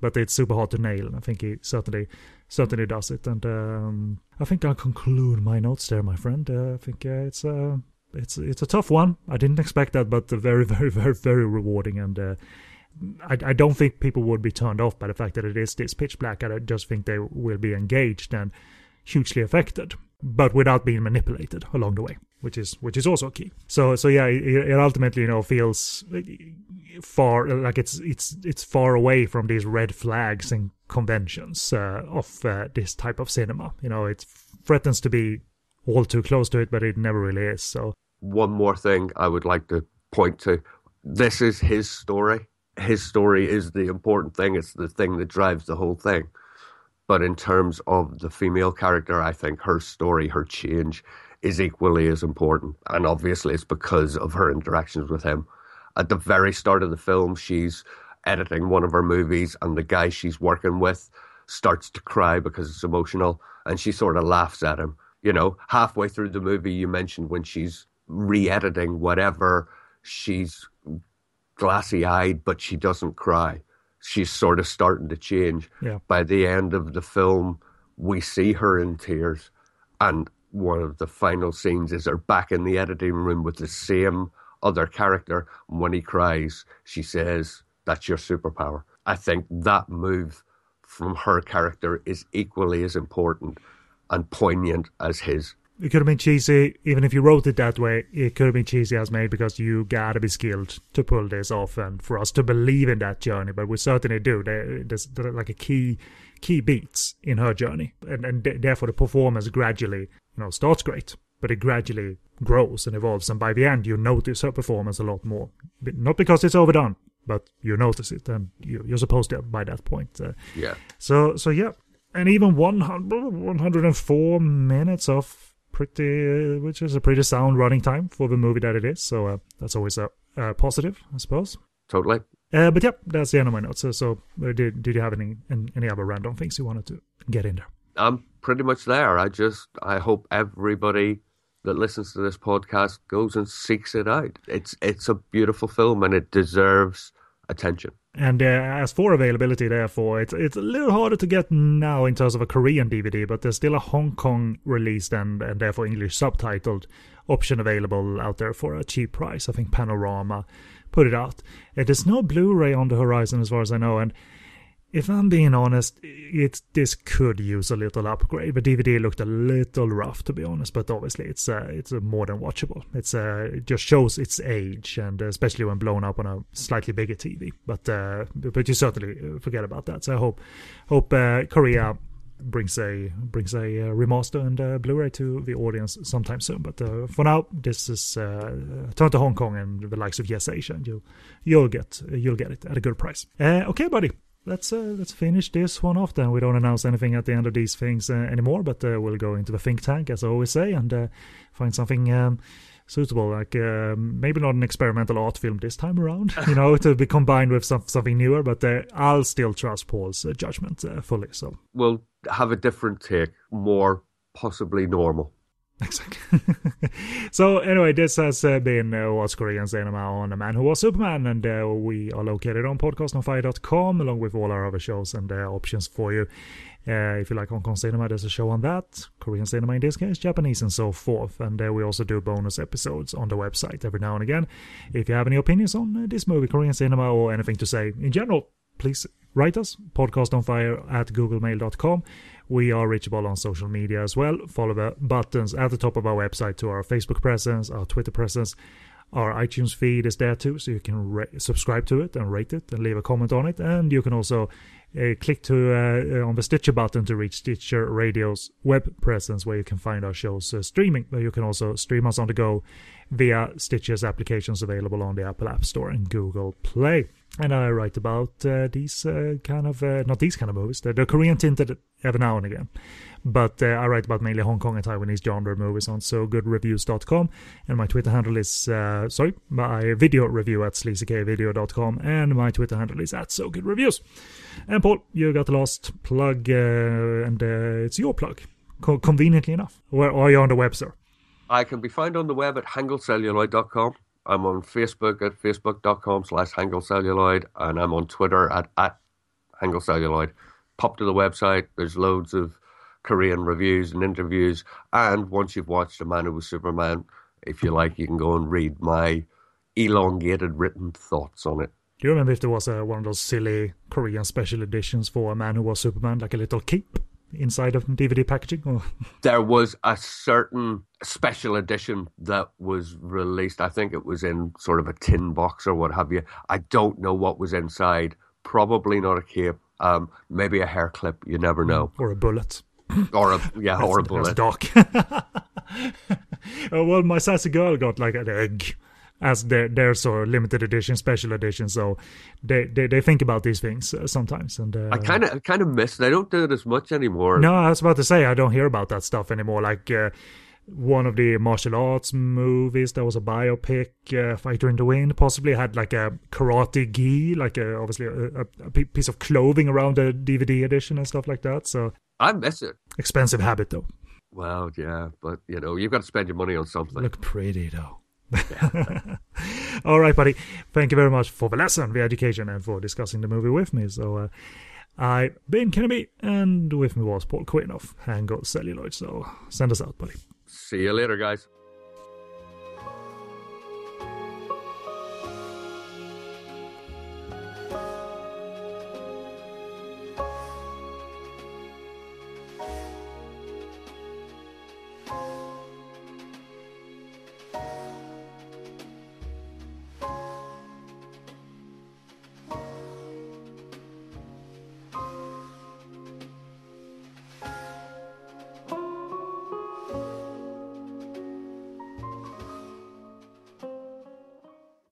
but it's super hard to nail. and I think he certainly certainly does it. And um, I think I'll conclude my notes there, my friend. Uh, I think uh, it's a it's it's a tough one. I didn't expect that, but very very very very rewarding. And uh, I, I don't think people would be turned off by the fact that it is this pitch black. I just think they will be engaged and hugely affected, but without being manipulated along the way, which is which is also key. So so yeah, it, it ultimately you know feels far like it's it's it's far away from these red flags and conventions uh, of uh, this type of cinema. You know, it threatens to be all too close to it, but it never really is. So one more thing I would like to point to. This is his story. His story is the important thing. It's the thing that drives the whole thing. But in terms of the female character, I think her story, her change, is equally as important. And obviously, it's because of her interactions with him. At the very start of the film, she's editing one of her movies, and the guy she's working with starts to cry because it's emotional, and she sort of laughs at him. You know, halfway through the movie, you mentioned when she's re editing whatever, she's glassy eyed, but she doesn't cry. She's sort of starting to change. Yeah. By the end of the film, we see her in tears. And one of the final scenes is her back in the editing room with the same other character. And when he cries, she says, That's your superpower. I think that move from her character is equally as important and poignant as his. It could have been cheesy, even if you wrote it that way. It could have been cheesy as made because you gotta be skilled to pull this off, and for us to believe in that journey. But we certainly do. There- There's like a key key beats in her journey, and and therefore the performance gradually, you know, starts great, but it gradually grows and evolves, and by the end you notice her performance a lot more. Not because it's overdone, but you notice it, and you, you're supposed to by that point. Uh, Yeah. so so yeah, and even 100, 104 minutes of pretty, which is a pretty sound running time for the movie that it is. So uh, that's always a, a positive, I suppose. Totally. Uh, but yeah, that's the end of my notes. So, so uh, did did you have any any other random things you wanted to get in there? I'm pretty much there. I just I hope everybody that listens to this podcast goes and seeks it out. It's it's a beautiful film and it deserves attention. And uh, as for availability, therefore, it's it's a little harder to get now in terms of a Korean DVD, but there's still a Hong Kong released and, and therefore English subtitled option available out there for a cheap price. I think Panorama put it out. Uh, there's no Blu-ray on the horizon as far as I know, and if I'm being honest, it this could use a little upgrade. The DVD looked a little rough, to be honest, but obviously it's uh, it's more than watchable. It's uh, it just shows its age, and especially when blown up on a slightly bigger TV. But uh, but you certainly uh, forget about that. So I hope hope uh, Korea brings a brings a uh, remaster and uh, Blu-ray to the audience sometime soon. But uh, for now, this is uh, turn to Hong Kong and the likes of Yes Asia, and you'll you'll get you'll get it at a good price. Uh, okay, buddy. Let's uh, let's finish this one off. Then we don't announce anything at the end of these things uh, anymore, but uh, we'll go into the think tank as I always say and uh, find something. Um, suitable like um, maybe not an experimental art film this time around you know to be combined with some, something newer but uh, i'll still trust paul's uh, judgment fully so we'll have a different take more possibly normal Exactly. so anyway, this has uh, been uh, What's Korean Cinema on A Man Who Was Superman, and uh, we are located on podcastonfire.com along with all our other shows and uh, options for you. Uh, if you like Hong Kong cinema, there's a show on that, Korean cinema in this case, Japanese, and so forth. And we also do bonus episodes on the website every now and again. If you have any opinions on this movie, Korean cinema, or anything to say in general, please write us, podcastonfire at googlemail.com. We are reachable on social media as well. Follow the buttons at the top of our website to our Facebook presence, our Twitter presence. Our iTunes feed is there too, so you can ra- subscribe to it and rate it and leave a comment on it. And you can also uh, click to uh, on the Stitcher button to reach Stitcher Radio's web presence, where you can find our shows uh, streaming. But you can also stream us on the go via Stitcher's applications available on the Apple App Store and Google Play and I write about uh, these uh, kind of uh, not these kind of movies. They're, they're, Korean tinted every now and again, but uh, I write about mainly Hong Kong and Taiwanese genre movies on SoGoodReviews.com, and my Twitter handle is uh, sorry, my video review at sleazykvideo.com, and my Twitter handle is at SoGoodReviews. And Paul, you got the last plug, uh, and it's your plug, Co- conveniently enough. Where are you on the web, sir? I can be found on the web at hangulcelluloid.com. I'm on Facebook at facebook.com slash hangulcelluloid, and I'm on Twitter at, at hangulcelluloid. Pop to the website. There's loads of Korean reviews and interviews. And once you've watched A Man Who Was Superman, if you like, you can go and read my elongated written thoughts on it. Do you remember if there was a, one of those silly Korean special editions for A Man Who Was Superman, like a little cape? Inside of DVD packaging? Or? There was a certain special edition that was released. I think it was in sort of a tin box or what have you. I don't know what was inside. Probably not a cape. Um, maybe a hair clip. You never know. Or a bullet. or a yeah, or a bullet. Doc. oh, well, my sassy girl got like an egg as their their sort of limited edition, special edition. So they they, they think about these things uh, sometimes. And uh, I kind of kind of miss. It. They don't do it as much anymore. No, I was about to say I don't hear about that stuff anymore. Like. Uh, one of the martial arts movies that was a biopic uh, fighter in the wind possibly had like a karate gi like a, obviously a, a, piece of clothing around the dvd edition and stuff like that so i miss it expensive habit though well yeah but you know you've got to spend your money on something look pretty though All right, buddy. Thank you very much for the lesson, the education, and for discussing the movie with me. So, uh, I've been Kenneth, and with me was Paul Quinn of Hangul Celluloid. So, send us out, buddy. See you later, guys.